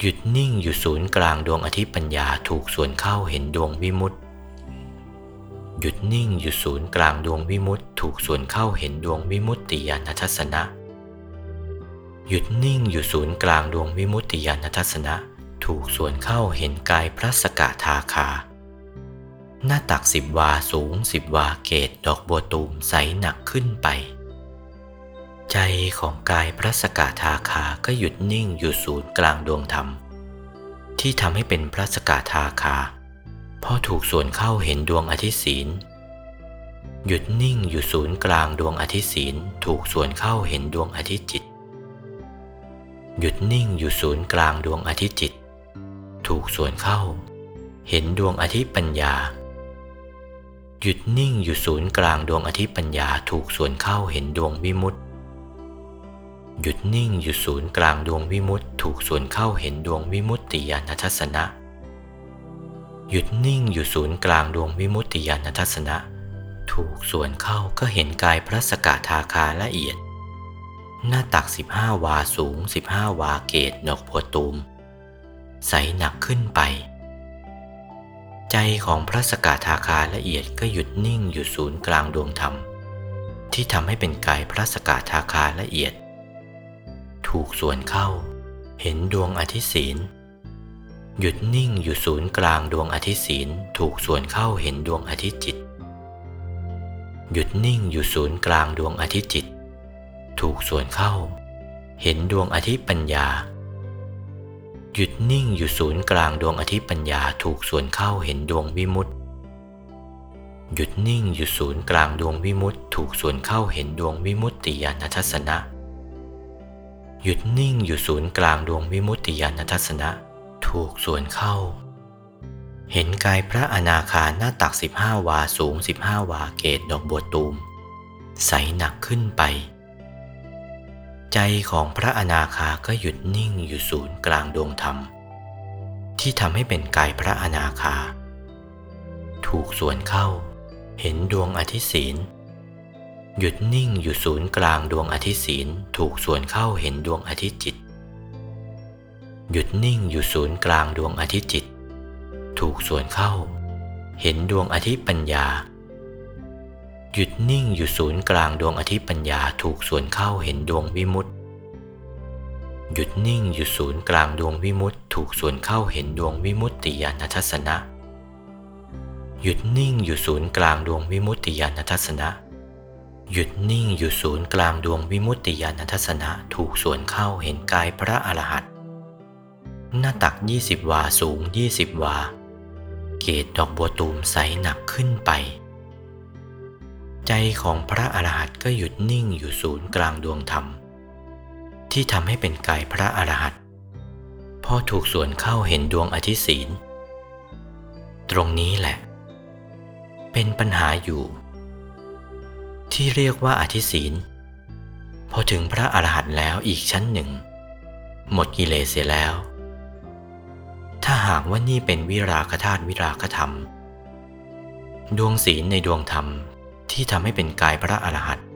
หยุดนิ่งอยู่ศูนย์กลางดวงอาทิตย์ปัญญาถูกส่วนเข้าเห็นดวงวิมุตติ หยุดนิ่งอยู่ศูนย์กลางดวงวิมุตติถูกส่วนเข้าเห็นดวงวิมุตติญาณทัศนะ หยุดนิ่งอยู่ศูนย์กลางดวงวิมุตติญาณทัศนะถูกส่วนเข้าเห็นกายพระสกทาคา หน้าตักสิบวาสูงสิบวาเกตดอกบัวตูมใสหนักขึ้นไป ใจของกายพระสกทาคาก็หยุดนิ่งอยู่ศูนย์กลางดวงธรรม ที่ทำให้เป็นพระสกทาคาพอถูกส่วนเข้าเห็นดวงอาทิศีล หยุดนิ่งอยู่ศูนย์กลางดวงอาทิศีล ถูกส่วนเข้าเห็นดวงอาทิตจิต หยุดนิ่งอยู่ศูนย์กลางดวงอาทิตจิต ถูกส่วนเข้า เห็นดวงอาทิตปัญญา หยุดนิ่งอยู่ศูนย์กลางดวงอาทิตปัญญา ถูกส่วนเข้าเห็นดวงวิมุตติ หยุดนิ่งอยู่ศูนย์กลางดวงวิมุตติถูกส่วนเข้าเห็นดวงวิมุตติญาณทัศนะ หยุดนิ่งอยู่ศูนย์กลางดวงวิมุตติญาณทัศนะ ถูกส่วนเข้าก็เห็นกายพระสกทาคาละเอียด หน้าตักสิบห้าวาสูงสิบห้าวาเกตดอกบัวตูม ใสหนักขึ้นไป ใจของพระสกทาคาละเอียดก็หยุดนิ่งอยู่ศูนย์กลางดวงธรรม ที่ทำให้เป็นกายพระสกทาคาละเอียด ถูกส่วนเข้า เห็นดวงอาทิศีลหยุดนิ่งอยู่ศูนย์กลางดวงอาทิศีลถูกส่วนเข้าเห็นดวงอาทิตจิต หยุดนิ่งอยู่ศูนย์กลางดวงอาทิตจิต ถูกส่วนเข้า เห็นดวงอาทิตย์ปัญญา หยุดนิ่งอยู่ศูนย์กลางดวงอาทิตย์ปัญญาถูกส่วนเข้าเห็นดวงวิมุตติหยุดนิ่งอยู่ศูนย์กลางดวงวิมุตติถูกส่วนเข้าเห็นดวงวิมุตติญาณทัศนะ หยุดนิ่งอยู่ศูนย์กลางดวงวิมุตติญาณทัศนะ ถูกส่วนเข้า เห็นกายพระอนาคาหน้าตักสิบห้าวาสูงสิบห้าวาเกตดอกบัวตูม ใสหนักขึ้นไป ใจของพระอนาคาก็หยุดนิ่งอยู่ศูนย์กลางดวงธรรม ที่ทำให้เป็นกายพระอนาคา ถูกส่วนเข้า เห็นดวงอาทิตย์ศีล หยุดนิ่งอยู่ศูนย์กลางดวงอาทิตย์ศีลถูกส่วนเข้าเห็นดวงอาทิตย์จิต หยุดนิ่งอยู่ศูนย์กลางดวงอาทิตย์จิต ถูกส่วนเข้า เห็นดวงอาทิตย์ปัญญา หยุดนิ่งอยู่ศูนย์กลางดวงอาทิตย์ปัญญาถูกส่วนเข้าเห็นดวงวิมุตติ หยุดนิ่งอยู่ศูนย์กลางดวงวิมุตติถูกส่วนเข้าเห็นดวงวิมุตติญาณทัศนะ หยุดนิ่งอยู่ศูนย์กลางดวงวิมุตติญาณทัศนะ หยุดนิ่งอยู่ศูนย์กลางดวงวิมุตติญาณทัศนะถูกส่วนเข้าเห็นกายพระอรหันต์หน้าตักยี่สิบวาสูงยี่สิบวา เกตดอกบัวตูมใสหนักขึ้นไป ใจของพระอรหันต์ก็หยุดนิ่งอยู่ศูนย์กลางดวงธรรม ที่ทำให้เป็นกายพระอรหันต์พอถูกส่วนเข้าเห็นดวงอาทิศีล ตรงนี้แหละ เป็นปัญหาอยู่ ที่เรียกว่าอาทิศีลพอถึงพระอรหันต์แล้วอีกชั้นหนึ่ง หมดกิเลสเสียแล้ว ถ้าหากว่านี่เป็นวิราคธาตุวิราคธรรม ดวงศีลในดวงธรรมที่ทำให้เป็นกายพระอรหันต์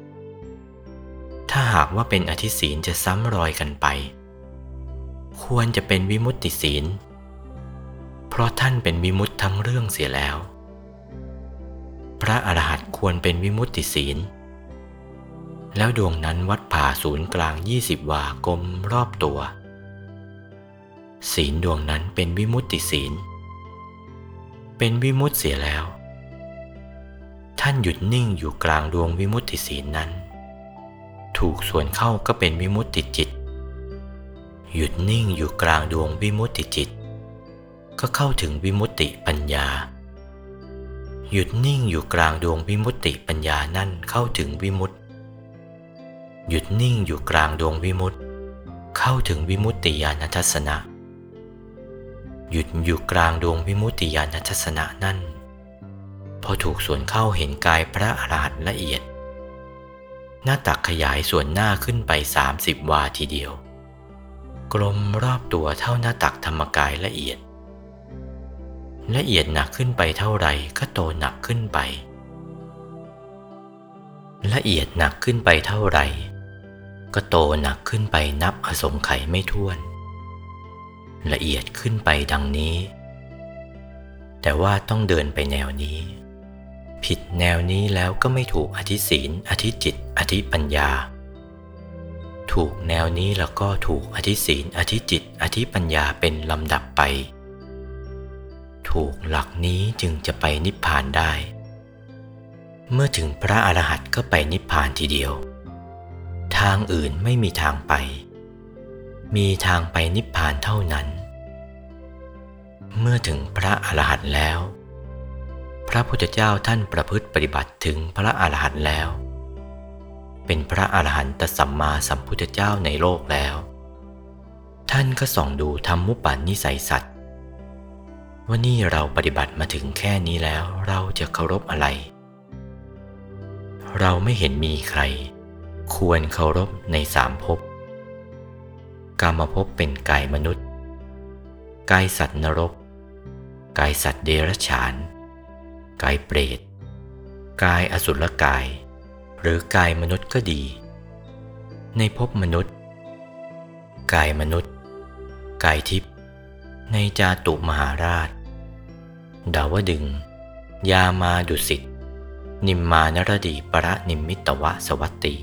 ถ้าหากว่าเป็นอธิศีลจะซ้ำรอยกันไป ควรจะเป็นวิมุตติศีล เพราะท่านเป็นวิมุตติทั้งเรื่องเสียแล้ว พระอรหันต์ควรเป็นวิมุตติศีล แล้วดวงนั้นวัดผ่าศูนย์กลางยี่สิบวากลมรอบตัว ศีลดวงนั้นเป็นวิมุตติศีล เป็นวิมุตติเสียแล้ว ท่านหยุดนิ่งอยู่กลางดวงวิมุตติศีลนั้น ถูกส่วนเข้าก็เป็นวิมุตติจิต หยุดนิ่งอยู่กลางดวงวิมุตติจิต ก็เข้าถึงวิมุตติปัญญา หยุดนิ่งอยู่กลางดวงวิมุตติปัญญานั่นเข้าถึงวิมุตติ หยุดนิ่งอยู่กลางดวงวิมุตติ เข้าถึงวิมุตติญาณทัศนะ หยุดอยู่กลางดวงวิมุตติญาณทัศนะนั่น พอถูกส่วนเข้าเห็นกายพระอรหันต์ละเอียด หน้าตักขยายส่วนหน้าขึ้นไป 30 วาทีเดียว กลมรอบตัวเท่าหน้าตักธรรมกายละเอียด ละเอียดหนักขึ้นไปเท่าไหร่ก็โตหนักขึ้นไป ละเอียดหนักขึ้นไปเท่าไหร่ ก็โตหนักขึ้นไปนับอสงไขยไม่ถ้วน ละเอียดขึ้นไปดังนี้ แต่ว่าต้องเดินไปแนวนี้ ผิดแนวนี้แล้วก็ไม่ถูกอธิศีลอธิจิต อธิปัญญา ถูกแนวนี้แล้วก็ถูกอธิศีลอธิจิต อธิปัญญาเป็นลำดับไป ถูกหลักนี้จึงจะไปนิพพานได้ เมื่อถึงพระอรหันต์ก็ไปนิพพานทีเดียว ทางอื่นไม่มีทางไป มีทางไปนิพพานเท่านั้น เมื่อถึงพระอรหันต์แล้ว พระพุทธเจ้าท่านประพฤติปฏิบัติถึงพระอรหันต์แล้ว เป็นพระอรหันตสัมมาสัมพุทธเจ้าในโลกแล้ว ท่านก็ส่องดูธรรมุปปันนิสัยสัตว์ ว่านี่เราปฏิบัติมาถึงแค่นี้แล้วเราจะเคารพอะไร เราไม่เห็นมีใคร ควรเคารพในสามภพกามภพเป็นกายมนุษย์ กายสัตว์นรก กายสัตว์เดรัจฉาน กายเปรต กายอสุรกาย หรือกายมนุษย์ก็ดี ในภพมนุษย์ กายมนุษย์ กายทิพย์ในจาตุมหาราช ดาวดึง ยามาดุสิต นิมมานรดีประนิมมิตวะสวัตตี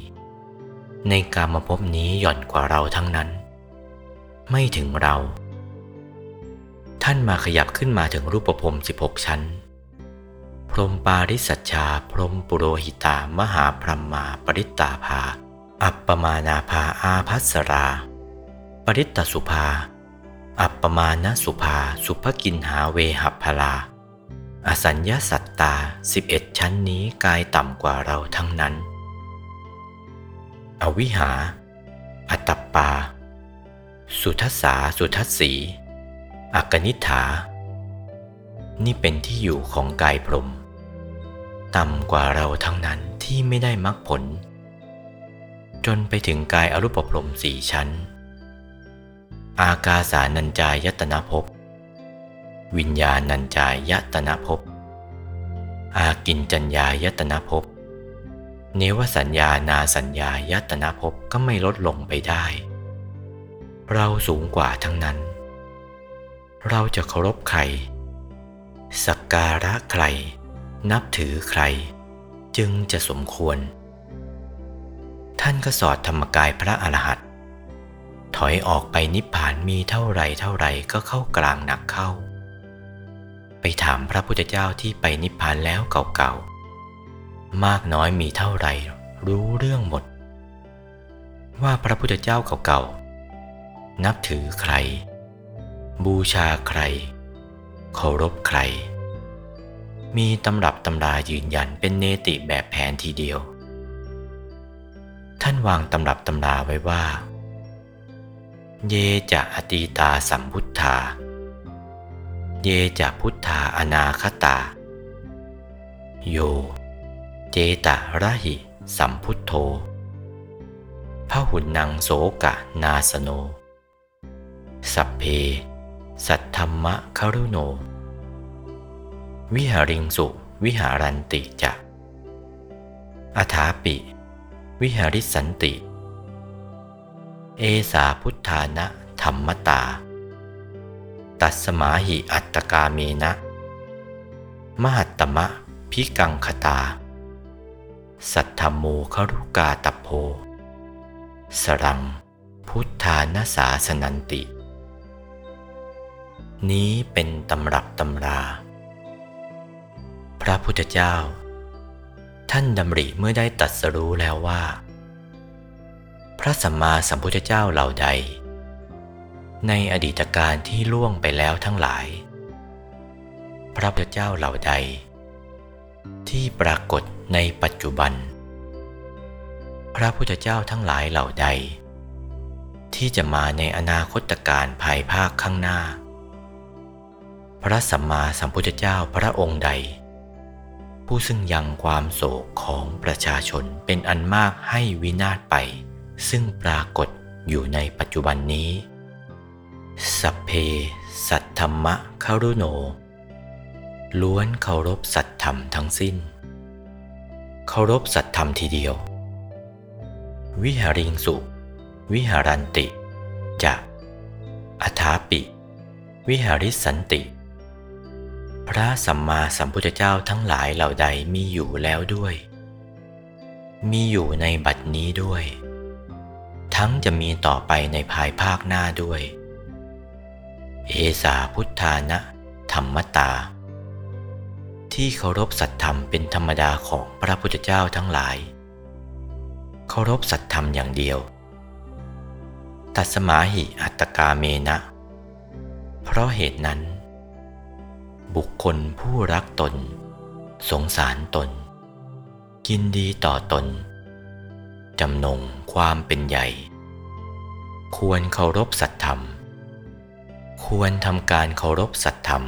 ในกามภพนี้หย่อนกว่าเราทั้งนั้น ไม่ถึงเรา ท่านมาขยับขึ้นมาถึงรูปภพ16ชั้น พรมปาริสัชชา พรมปุโรหิตามหาพรหมาปริตตาภา อัปปมานาภาอาพัสรา ปริตตสุภาอัปปมาณสุภา สุภกินหาเวหัพพลา อสัญญาสัตตา 11 ชั้นนี้กายต่ำกว่าเราทั้งนั้น อวิหา อัตตปปา สุทัสสาสุทัสสีอักนิฐา นี่เป็นที่อยู่ของกายพรม ต่ำกว่าเราทั้งนั้นที่ไม่ได้มรรคผล จนไปถึงกายอรูปพรมสี่ชั้น อากาสานัญจายตนะภพ วิญญาณัญจายตนะภพ อากินจัญญายตนะภพ เนวสัญญานาสัญญายตนะภพก็ไม่ลดลงไปได้ เราสูงกว่าทั้งนั้น เราจะเคารพใคร สักการะใคร นับถือใคร จึงจะสมควร ท่านก็สอดธรรมกายพระอรหันต์ถอยออกไปนิพพานมีเท่าไรเท่าไรก็เข้ากลางหนักเข้า ไปถามพระพุทธเจ้าที่ไปนิพพานแล้วเก่าๆ มากน้อยมีเท่าไรรู้เรื่องหมด ว่าพระพุทธเจ้าเก่าๆ นับถือใคร บูชาใคร เคารพใคร มีตำรับตำรายืนยันเป็นเนติแบบแผนทีเดียว ท่านวางตำรับตำราไว้ว่า เยจะอตีตาสัมพุทธา เยจะพุทธาอนาคตา โย เจตะระหิ สัมพุทโธพระหุนนังโสกะนาสโน สัพเพ สัทธรรมะคารุโน วิหาริงสุวิหารันติจะอาถาปิ วิหาริสันติ เอสาพุทธานะธรรมตา ตัสมาหิอัตตกาเมนะ มหัตตมะพิกังคตา สัทธโมครุกาตโพ สรัง พุทธานาสาสนันติ นี้เป็นตำรับตำรา พระพุทธเจ้า ท่านดำริเมื่อได้ตรัดสรู้แล้วว่า พระสัมมาสัมพุทธเจ้าเหล่าใด ในอดีตการที่ล่วงไปแล้วทั้งหลาย พระพุทธเจ้าเหล่าใด ที่ปรากฏในปัจจุบัน พระพุทธเจ้าทั้งหลายเหล่าใด ที่จะมาในอนาคตการภายภาคข้างหน้า พระสัมมาสัมพุทธเจ้าพระองค์ใด ผู้ซึ่งยังความโศกของประชาชนเป็นอันมากให้วินาศไป ซึ่งปรากฏอยู่ในปัจจุบันนี้ สัพเพ สัตธรรมะคารุโน ล้วนเคารพสัตธรรมทั้งสิ้น เคารพสัตธรรมทีเดียว วิหาริงสุ วิหารันติจะอัฐาปิ วิหาริสันติ พระสัมมาสัมพุทธเจ้าทั้งหลายเหล่าใดมีอยู่แล้วด้วย มีอยู่ในบัดนี้ด้วย ทั้งจะมีต่อไปในภายภาคหน้าด้วย เอสาพุทธานะ ธรรมตา ที่เคารพสัตธรรมเป็นธรรมดาของพระพุทธเจ้าทั้งหลาย เคารพสัตธรรมอย่างเดียว ตัสมาหิอัตกาเมนะ เพราะเหตุนั้น บุคคลผู้รักตน สงสารตนยินดีต่อตนจำนงความเป็นใหญ่ ควรเคารพสัตธรรม ควรทำการเคารพสัตธรรม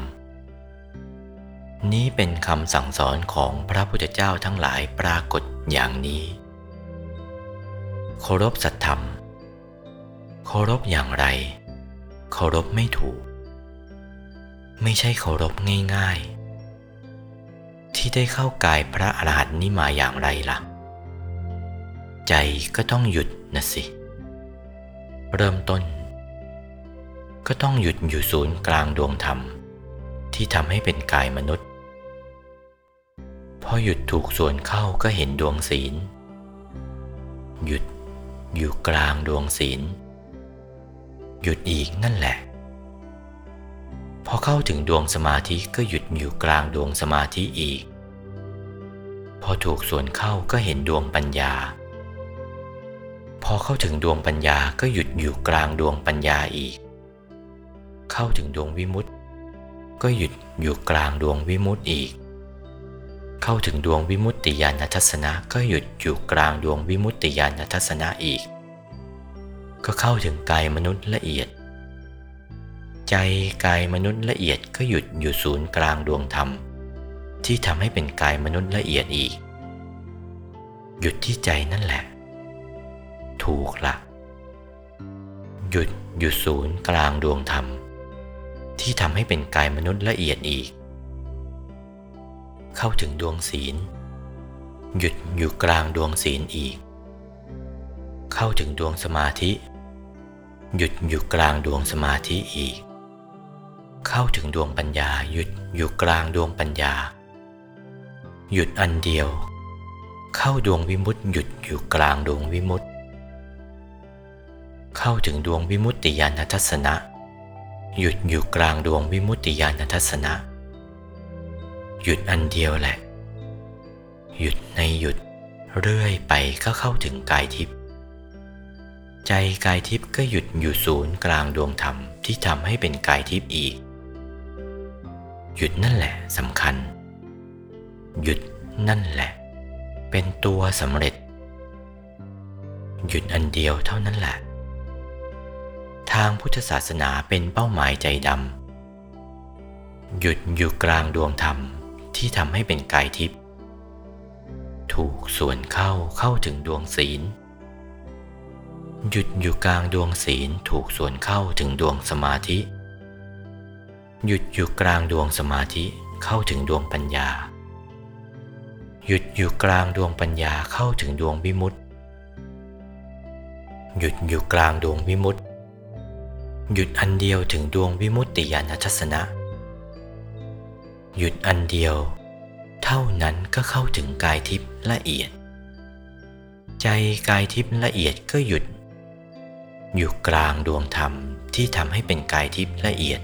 นี้เป็นคำสั่งสอนของพระพุทธเจ้าทั้งหลายปรากฏอย่างนี้ เคารพสัตธรรม เคารพอย่างไร เคารพไม่ถูก ไม่ใช่เคารพง่าย ๆ ที่ได้เข้ากายพระอรหันต์นี้มาอย่างไรล่ะ ใจก็ต้องหยุดนะสิ เริ่มต้น ก็ต้องหยุดอยู่ศูนย์กลางดวงธรรม ที่ทำให้เป็นกายมนุษย์ พอหยุดถูกส่วนเข้าก็เห็นดวงศีล หยุดอยู่กลางดวงศีล หยุดอีกนั่นแหละ พอเข้าถึงดวงสมาธิก็หยุดอยู่กลางดวงสมาธิอีก พอถูกส่วนเข้าก็เห็นดวงปัญญา พอเข้าถึงดวงปัญญาก็หยุดอยู่กลางดวงปัญญาอีก เข้าถึงดวงวิมุตติก็หยุดอยู่กลางดวงวิมุตติอีก เข้าถึงดวงวิมุตติญาณทัศนะก็หยุดอยู่กลางดวงวิมุตติญาณทัศนะอีก ก็เข้าถึงกายมนุษย์ละเอียด ใจกายมนุษย์ละเอียดก็หยุดอยู่ศูนย์กลางดวงธรรม ที่ทำให้เป็นกายมนุษย์ละเอียดอีก หยุดที่ใจนั่นแหละ ถูกละหยุดอยู่ศูนย์กลางดวงธรรม ที่ทำให้เป็นกายมนุษย์ละเอียดอีก เข้าถึงดวงศีล หยุดอยู่กลางดวงศีลอีก เข้าถึงดวงสมาธิ หยุดอยู่กลางดวงสมาธิอีก เข้าถึงดวงปัญญา หยุดอยู่กลางดวงปัญญา หยุดอันเดียว เข้าดวงวิมุตติหยุดอยู่กลางดวงวิมุตติเข้าถึงดวงวิมุตติญาณทัศนะ หยุดอยู่กลางดวงวิมุตติญาณทัศนะ หยุดอันเดียวแหละ หยุดในหยุดเรื่อยไปก็เข้าถึงกายทิพย์ใจกายทิพย์ก็หยุดอยู่ศูนย์กลางดวงธรรมที่ทำให้เป็นกายทิพย์อีก หยุดนั่นแหละสำคัญ หยุดนั่นแหละ เป็นตัวสำเร็จ หยุดอันเดียวเท่านั้นแหละ ทางพุทธศาสนาเป็นเป้าหมายใจดำ หยุดอยู่กลางดวงธรรมที่ทำให้เป็นกายทิพย์ถูกส่วนเข้าเข้าถึงดวงศีล หยุดอยู่กลางดวงศีลถูกส่วนเข้าถึงดวงสมาธิ หยุดอยู่กลางดวงสมาธิเข้าถึงดวงปัญญา หยุดอยู่กลางดวงปัญญาเข้าถึงดวงวิมุตติ หยุดอยู่กลางดวงวิมุตติ หยุดอันเดียวถึงดวงวิมุตติญาณทัศนะ หยุดอันเดียว เท่านั้นก็เข้าถึงกายทิพย์ละเอียด ใจกายทิพย์ละเอียดก็หยุด อยู่กลางดวงธรรมที่ทำให้เป็นกายทิพย์ละเอียด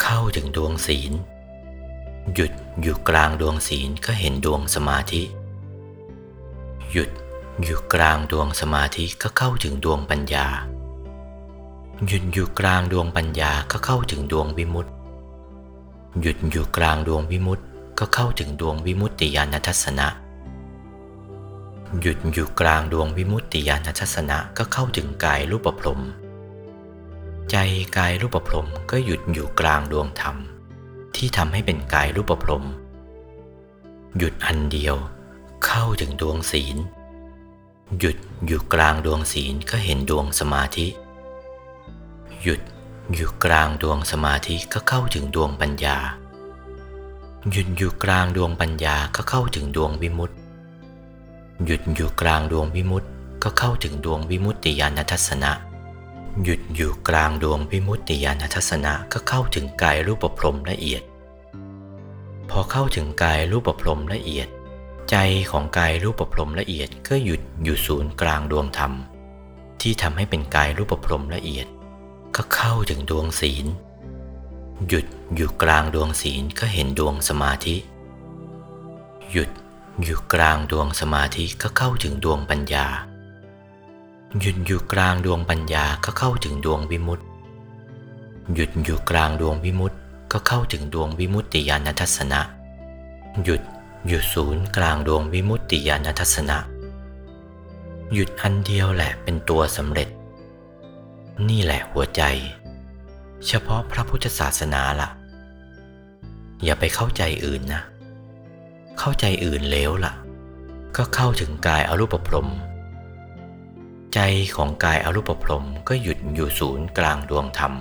เข้าถึงดวงศีล หยุดอยู่กลางดวงศีลก็เห็นดวงสมาธิ หยุดอยู่กลางดวงสมาธิก็เข้าถึงดวงปัญญา หยุดอยู่กลางดวงปัญญาก็เข้าถึงดวงวิมุตติ หยุดอยู่กลางดวงวิมุตติก็เข้าถึงดวงวิมุตติญาณทัศนะ หยุดอยู่กลางดวงวิมุตติญาณทัศนะก็เข้าถึงกายรูปพรมใจกายรูปพรมก็หยุดอยู่กลางดวงธรรม ที่ทำให้เป็นกายรูปพรมหยุดอันเดียว เข้าถึงดวงศีล หยุดอยู่กลางดวงศีลก็เห็นดวงสมาธิ หยุดอยู่กลางดวงสมาธิก็เข้าถึงดวงปัญญา หยุดอยู่กลางดวงปัญญาก็เข้าถึงดวงวิมุตติ หยุดอยู่กลางดวงวิมุตติก็เข้าถึงดวงวิมุตติญาณทัศนะ หยุดอยู่กลางดวงวิมุตติญาณทัศนะก็เข้าถึงกายรูปพรมละเอียด พอเข้าถึงกายรูปพรมละเอียด ใจของกายรูปพรมละเอียดก็หยุดอยู่ศูนย์กลางดวงธรรม ที่ทำให้เป็นกายรูปพรมละเอียด ก็เข้าถึงดวงศีล หยุดอยู่กลางดวงศีลก็เห็นดวงสมาธิ หยุดอยู่กลางดวงสมาธิก็เข้าถึงดวงปัญญา หยุดอยู่กลางดวงปัญญาก็เข้าถึงดวงวิมุตติ หยุดอยู่กลางดวงวิมุตติก็เข้าถึงดวงวิมุตติญาณทัศนะ หยุดอยู่ศูนย์กลางดวงวิมุตติญาณทัศนะ หยุดอันเดียวแหละเป็นตัวสำเร็จ นี่แหละหัวใจ เฉพาะพระพุทธศาสนาละ่ะ อย่าไปเข้าใจอื่นนะ เข้าใจอื่นเลวละ่ะ ก็เข้าถึงกายอรูปพรม ใจของกายอรูปพรมก็หยุดอยู่ศูนย์กลางดวงธรรม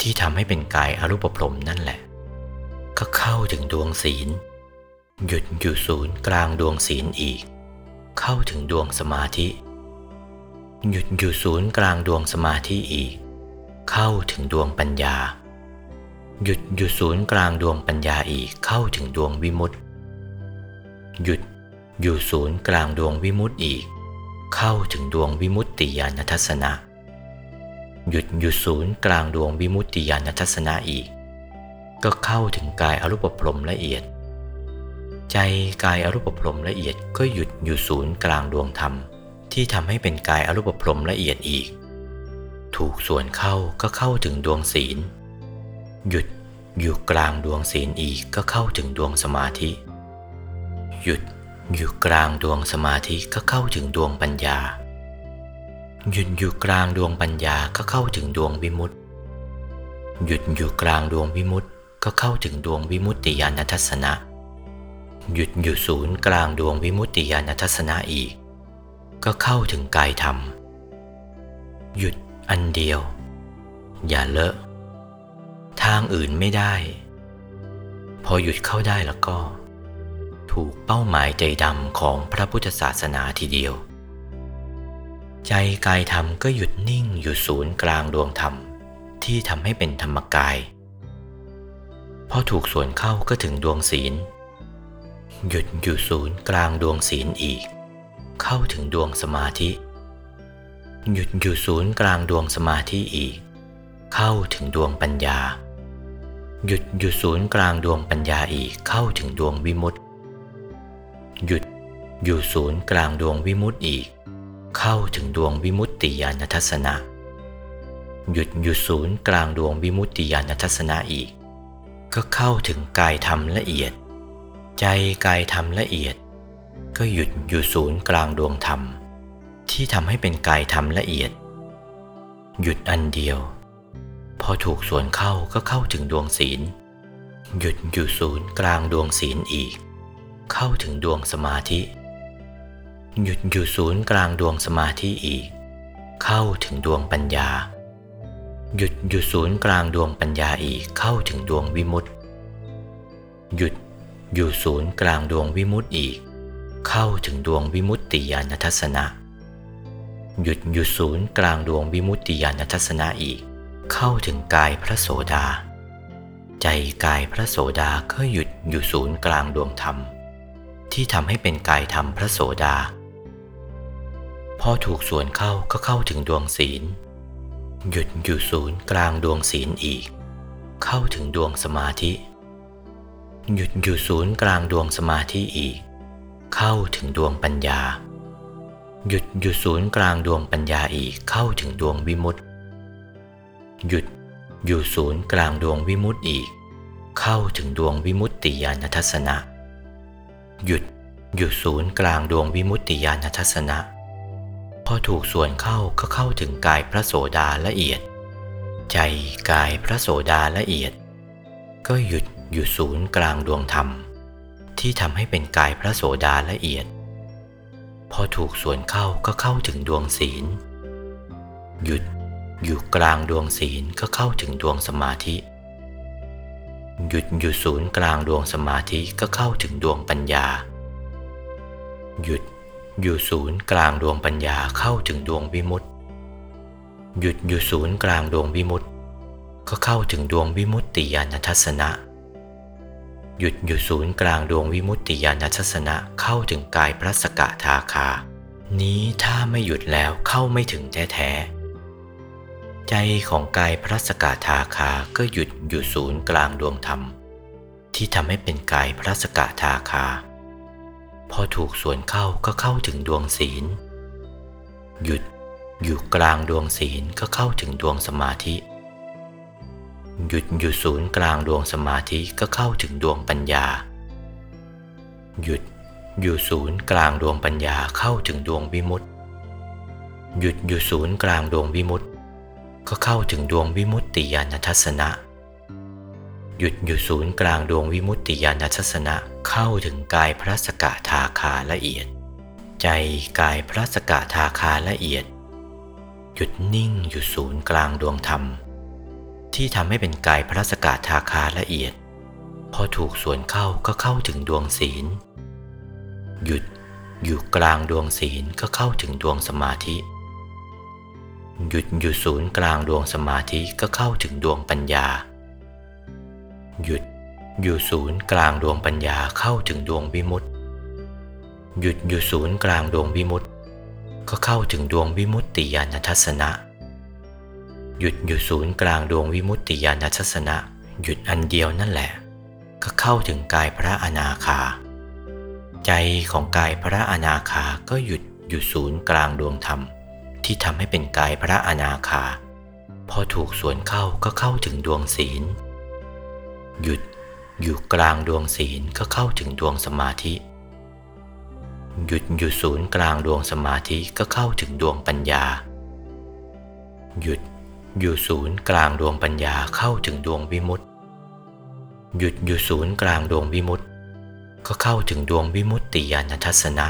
ที่ทำให้เป็นกายอรูปพรมนั่นแหละ ก็เข้าถึงดวงศีล หยุดอยู่ศูนย์กลางดวงศีลอีก เข้าถึงดวงสมาธิ หยุดอยู่ศูนย์กลางดวงสมาธิอีก เข้าถึงดวงปัญญา หยุดอยู่ศูนย์กลางดวงปัญญาอีกเข้าถึงดวงวิมุตติ หยุดอยู่ศูนย์กลางดวงวิมุตติอีก เข้าถึงดวงวิมุตติญาณทัศนะ หยุดอยู่ศูนย์กลางดวงวิมุตติญาณทัศนะอีก ก็เข้าถึงกายอรูปพรมละเอียด ใจกายอรูปพรมละเอียดก็หยุดอยู่ศูนย์กลางดวงธรรม ที่ทำให้เป็นกายอรูปพรมละเอียดอีก ถูกส่วนเข้าก็เข้าถึงดวงศีล หยุดอยู่กลางดวงศีลอีกก็เข้าถึงดวงสมาธิ หยุดอยู่กลางดวงสมาธิก็เข้าถึงดวงปัญญา หยุดอยู่กลางดวงปัญญาก็เข้าถึงดวงวิมุตติ หยุดอยู่กลางดวงวิมุตติก็เข้าถึงดวงวิมุตติญาณทัศนะ หยุดอยู่ศูนย์กลางดวงวิมุตติญาณทัศนะอีก ก็เข้าถึงกายธรรม หยุดอันเดียว อย่าเลอะ ทางอื่นไม่ได้ พอหยุดเข้าได้แล้วก็ ถูกเป้าหมายใจดำของพระพุทธศาสนาทีเดียว ใจกายธรรมก็หยุดนิ่งอยู่ศูนย์กลางดวงธรรม ที่ทำให้เป็นธรรมกาย พอถูกส่วนเข้าก็ถึงดวงศีล หยุดอยู่ศูนย์กลางดวงศีลอีก เข้าถึงดวงสมาธิ หยุดอยู่ศูนย์กลางดวงสมาธิอีก เข้าถึงดวงปัญญา หยุดอยู่ศูนย์กลางดวงปัญญาอีกเข้าถึงดวงวิมุตติ หยุดอยู่ศูนย์กลางดวงวิมุตติอีก เข้าถึงดวงวิมุตติญาณทัศนะหยุดอยู่ศูนย์กลางดวงวิมุตติญาณทัศนะอีก ก็เข้าถึงกายธรรมละเอียด ใจกายธรรมละเอียด ก็หยุดอยู่ศูนย์กลางดวงธรรม ที่ทำให้เป็นกายธรรมละเอียด หยุดอันเดียว พอถูกส่วนเข้าก็เข้าถึงดวงศีล หยุดอยู่ศูนย์กลางดวงศีลอีก เข้าถึงดวงสมาธิ หยุดอยู่ศูนย์กลางดวงสมาธิอีก เข้าถึงดวงปัญญา หยุดอยู่ศูนย์กลางดวงปัญญาอีกเข้าถึงดวงวิมุตติ หยุดอยู่ศูนย์กลางดวงวิมุตติอีก เข้าถึงดวงวิมุตติญาณทัศนะ หยุดอยู่ศูนย์กลางดวงวิมุตติญาณทัศนะอีก เข้าถึงกายพระโสดา ใจกายพระโสดาก็หยุดอยู่ศูนย์กลางดวงธรรม ที่ทำให้เป็นกายธรรมพระโสดา พอถูกส่วนเข้าก็เข้าถึงดวงศีล หยุดอยู่ศูนย์กลางดวงศีลอีก เข้าถึงดวงสมาธิ หยุดอยู่ศูนย์กลางดวงสมาธิอีก เข้าถึงดวงปัญญา หยุดอยู่ศูนย์กลางดวงปัญญาอีกเข้าถึงดวงวิมุตติ หยุดอยู่ศูนย์กลางดวงวิมุตติอีก เข้าถึงดวงวิมุตติญาณทัศนะ หยุดอยู่ศูนย์กลางดวงวิมุตติญาณทัศนะพอถูกส่วนเข้าก็เข้าถึงกายพระโสดาละเอียด ใจกายพระโสดาละเอียด ก็หยุดอยู่ศูนย์กลางดวงธรรม ที่ทำให้เป็นกายพระโสดาละเอียด พอถูกส่วนเข้าก็เข้าถึงดวงศีล หยุดอยู่กลางดวงศีลก็เข้าถึงดวงสมาธิ หยุดอยู่ศูนย์กลางดวงสมาธิก็เข้าถึงดวงปัญญา หยุดอยู่ศูนย์กลางดวงปัญญาเข้าถึงดวงวิมุตติ หยุดอยู่ศูนย์กลางดวงวิมุตติ ก็เข้าถึงดวงวิมุตติญาณทัศนะ หยุดอยู่ศูนย์กลางดวงวิมุตติญาณทัศนะเข้าถึงกายพระสกทาคา นี้ถ้าไม่หยุดแล้วเข้าไม่ถึงแท้ๆใจของกายพระสกทาคาก็หยุดอยู่ศูนย์กลางดวงธรรม ที่ทำให้เป็นกายพระสกทาคา พอถูกส่วนเข้าก็เข้าถึงดวงศีล หยุดอยู่กลางดวงศีลก็เข้าถึงดวงสมาธิ หยุดอยู่ศูนย์กลางดวงสมาธิก็เข้าถึงดวงปัญญา หยุดอยู่ศูนย์กลางดวงปัญญาเข้าถึงดวงวิมุตติ หยุดอยู่ศูนย์กลางดวงวิมุตติ ก็เข้าถึงดวงวิมุตติญาณทัศนะ หยุดอยู่ศูนย์กลางดวงวิมุตติญาณทัศนะเข้าถึงกายพระสกทาคาละเอียด ใจกายพระสกทาคาละเอียด หยุดนิ่งอยู่ศูนย์กลางดวงธรรม ที่ทำให้เป็นกายพระสกทาคาละเอียด พอถูกส่วนเข้าก็เข้าถึงดวงศีล หยุดอยู่กลางดวงศีลก็เข้าถึงดวงสมาธิ หยุดอยู่ศูนย์กลางดวงสมาธิก็เข้าถึงดวงปัญญา หยุดอยู่ศูนย์กลางดวงปัญญาเข้าถึงดวงวิมุตติ หยุดอยู่ศูนย์กลางดวงวิมุตติ ก็เข้าถึงดวงวิมุตติญาณทัศนะ หยุดอยู่ศูนย์กลางดวงวิมุตติญาณทัศนะ หยุดอันเดียวนั่นแหละ ก็เข้าถึงกายพระอนาคา ใจของกายพระอนาคาก็หยุดอยู่ศูนย์กลางดวงธรรม ที่ทำให้เป็นกายพระอนาคา พอถูกสวนเข้าก็เข้าถึงดวงศีล หยุดอยู่กลางดวงศีลก็เข้าถึงดวงสมาธิ หยุดอยู่ศูนย์กลางดวงสมาธิก็เข้าถึงดวงปัญญา หยุด อยู่ศูนย์กลางดวงปัญญาเข้าถึงดวงวิมุตติ หยุดอยู่ศูนย์กลางดวงวิมุตติ ก็เข้าถึงดวงวิมุตติญาณทัศนะ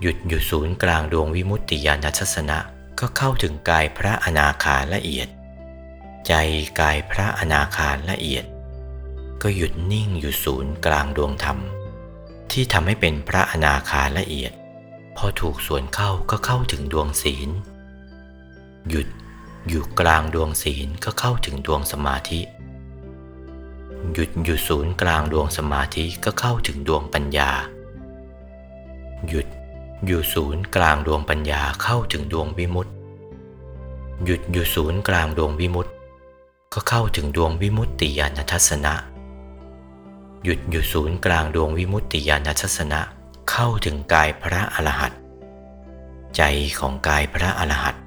หยุดอยู่ศูนย์กลางดวงวิมุตติญาณทัศนะก็เข้าถึงกายพระอนาคาละเอียด ใจกายพระอนาคาละเอียด ก็หยุดนิ่งอยู่ศูนย์กลางดวงธรรม ที่ทำให้เป็นพระอนาคาละเอียด พอถูกส่วนเข้าก็เข้าถึงดวงศีล หยุด อยู่กลางดวงศีลก็เข้าถึงดวงสมาธิ หยุดอยู่ศูนย์กลางดวงสมาธิก็เข้าถึงดวงปัญญา หยุดอยู่ศูนย์กลางดวงปัญญาเข้าถึงดวงวิมุตติ หยุดอยู่ศูนย์กลางดวงวิมุตติ ก็เข้าถึงดวงวิมุตติญาณทัศนะ หยุดอยู่ศูนย์กลางดวงวิมุตติญาณทัศนะ เข้าถึงกายพระอรหันต์ใจของกายพระอรหันต์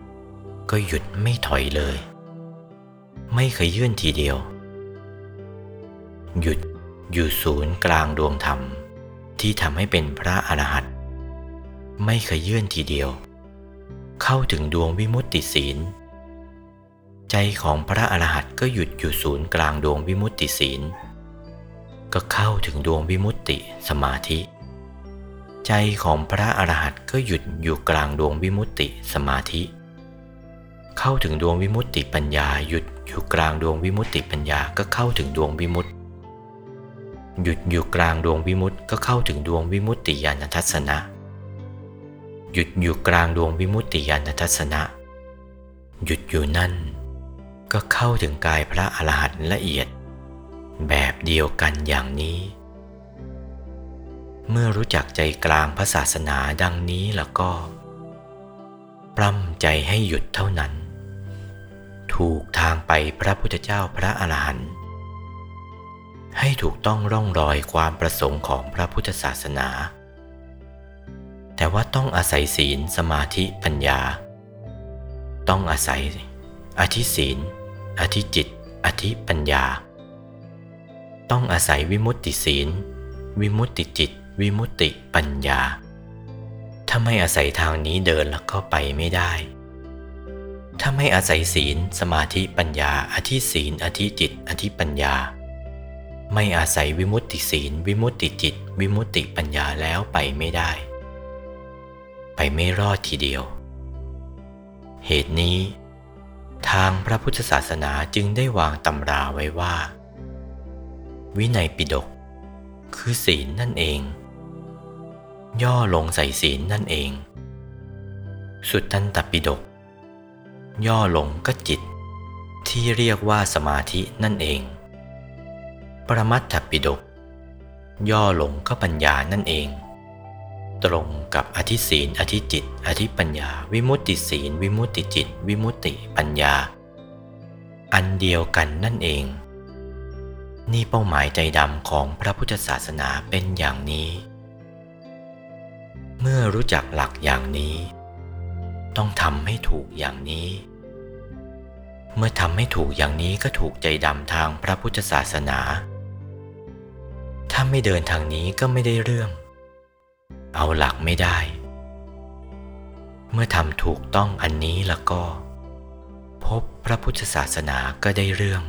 ก็หยุดไม่ถอยเลย ไม่เคยยื่นทีเดียว หยุดอยู่ศูนย์กลางดวงธรรม ที่ทำให้เป็นพระอรหันต์ไม่เคยยื่นทีเดียว เข้าถึงดวงวิมุตติศีล ใจของพระอรหันต์ก็หยุดอยู่ศูนย์กลางดวงวิมุตติศีล ก็เข้าถึงดวงวิมุตติสมาธิใจของพระอรหันต์ก็หยุดอยู่กลางดวงวิมุตติสมาธิ เข้าถึงดวงวิมุตติปัญญา หยุดอยู่กลางดวงวิมุตติปัญญาก็เข้าถึงดวงวิมุตติ หยุดอยู่กลางดวงวิมุตติก็เข้าถึงดวงวิมุตติญาณทัศนะ หยุดอยู่กลางดวงวิมุตติญาณทัศนะ หยุดอยู่นั่น ก็เข้าถึงกายพระอรหันต์ละเอียด แบบเดียวกันอย่างนี้เมื่อรู้จักใจกลางพระศาสนาดังนี้แล้วก็ ปล้ำใจให้หยุดเท่านั้น ถูกทางไปพระพุทธเจ้าพระอรหันต์ให้ถูกต้องร่องรอยความประสงค์ของพระพุทธศาสนา แต่ว่าต้องอาศัยศีลสมาธิปัญญา ต้องอาศัยอธิศีล อธิจิต อธิปัญญา ต้องอาศัยวิมุตติศีล วิมุตติจิต วิมุตติปัญญา ถ้าไม่อาศัยทางนี้เดินแล้วก็ไปไม่ได้ ถ้าไม่อาศัยศีล สมาธิปัญญา อธิศีล อธิจิต อธิปัญญา ไม่อาศัยวิมุตติศีล วิมุตติจิต วิมุตติปัญญาแล้วไปไม่ได้ ไปไม่รอดทีเดียว เหตุนี้ ทางพระพุทธศาสนาจึงได้วางตำราไว้ว่า วินัยปิฎกคือศีลนั่นเอง ย่อลงใส่ศีลนั่นเอง สุดตันตปิฎก ย่อลงก็จิต ที่เรียกว่าสมาธินั่นเอง ประมัตถปิฎกย่อลงก็ปัญญานั่นเอง ตรงกับอธิศีลอธิจิต อธิปัญญา วิมุตติศีล วิมุตติจิต วิมุตติปัญญา อันเดียวกันนั่นเอง นี่เป้าหมายใจดำของพระพุทธศาสนาเป็นอย่างนี้ เมื่อรู้จักหลักอย่างนี้ ต้องทำให้ถูกอย่างนี้ เมื่อทำให้ถูกอย่างนี้ก็ถูกใจดำทางพระพุทธศาสนา ถ้าไม่เดินทางนี้ก็ไม่ได้เรื่อง เอาหลักไม่ได้ เมื่อทำถูกต้องอันนี้แล้วก็ พบพระพุทธศาสนาก็ได้เรื่อง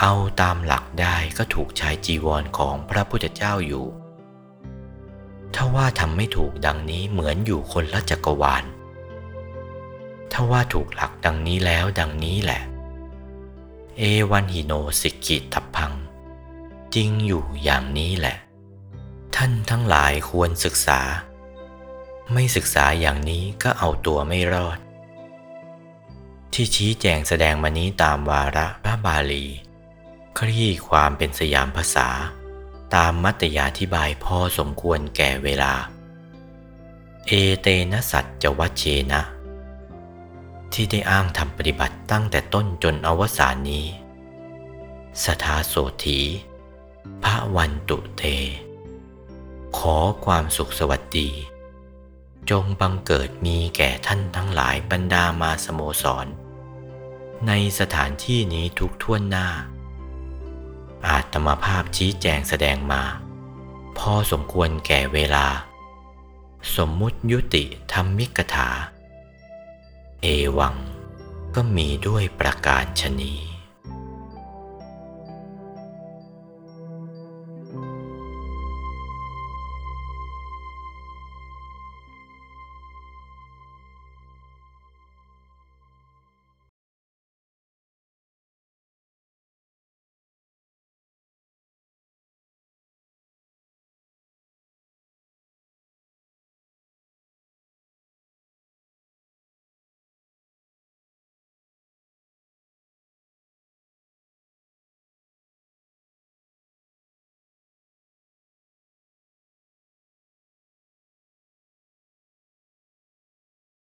เอาตามหลักได้ก็ถูกชายจีวรของพระพุทธเจ้าอยู่ถ้าว่าทำไม่ถูกดังนี้เหมือนอยู่คนละจักรวาล ถ้าว่าถูกหลักดังนี้แล้วดังนี้แหละ เอวันหิโนสิกิทัพพัง จริงอยู่อย่างนี้แหละ ท่านทั้งหลายควรศึกษา ไม่ศึกษาอย่างนี้ก็เอาตัวไม่รอด ที่ชี้แจงแสดงมานี้ตามวาระพระบาลี คลี่ความเป็นสยามภาษา ตามมัตยาธิบายพอสมควรแก่เวลา เอเตนะสัจจวัชเชนะ ที่ได้อ้างทำปฏิบัติตั้งแต่ต้นจนอวสานนี้ สถาโสถีพระวันตุเต ขอความสุขสวัสดี จงบังเกิดมีแก่ท่านทั้งหลายบรรดามาสโมสร ในสถานที่นี้ทุกท่วนหน้า อาตมาภาพชี้แจงแสดงมา พอสมควรแก่เวลา สมมุติยุติธรรมิกถา เอวัง ก็มีด้วยประการชนี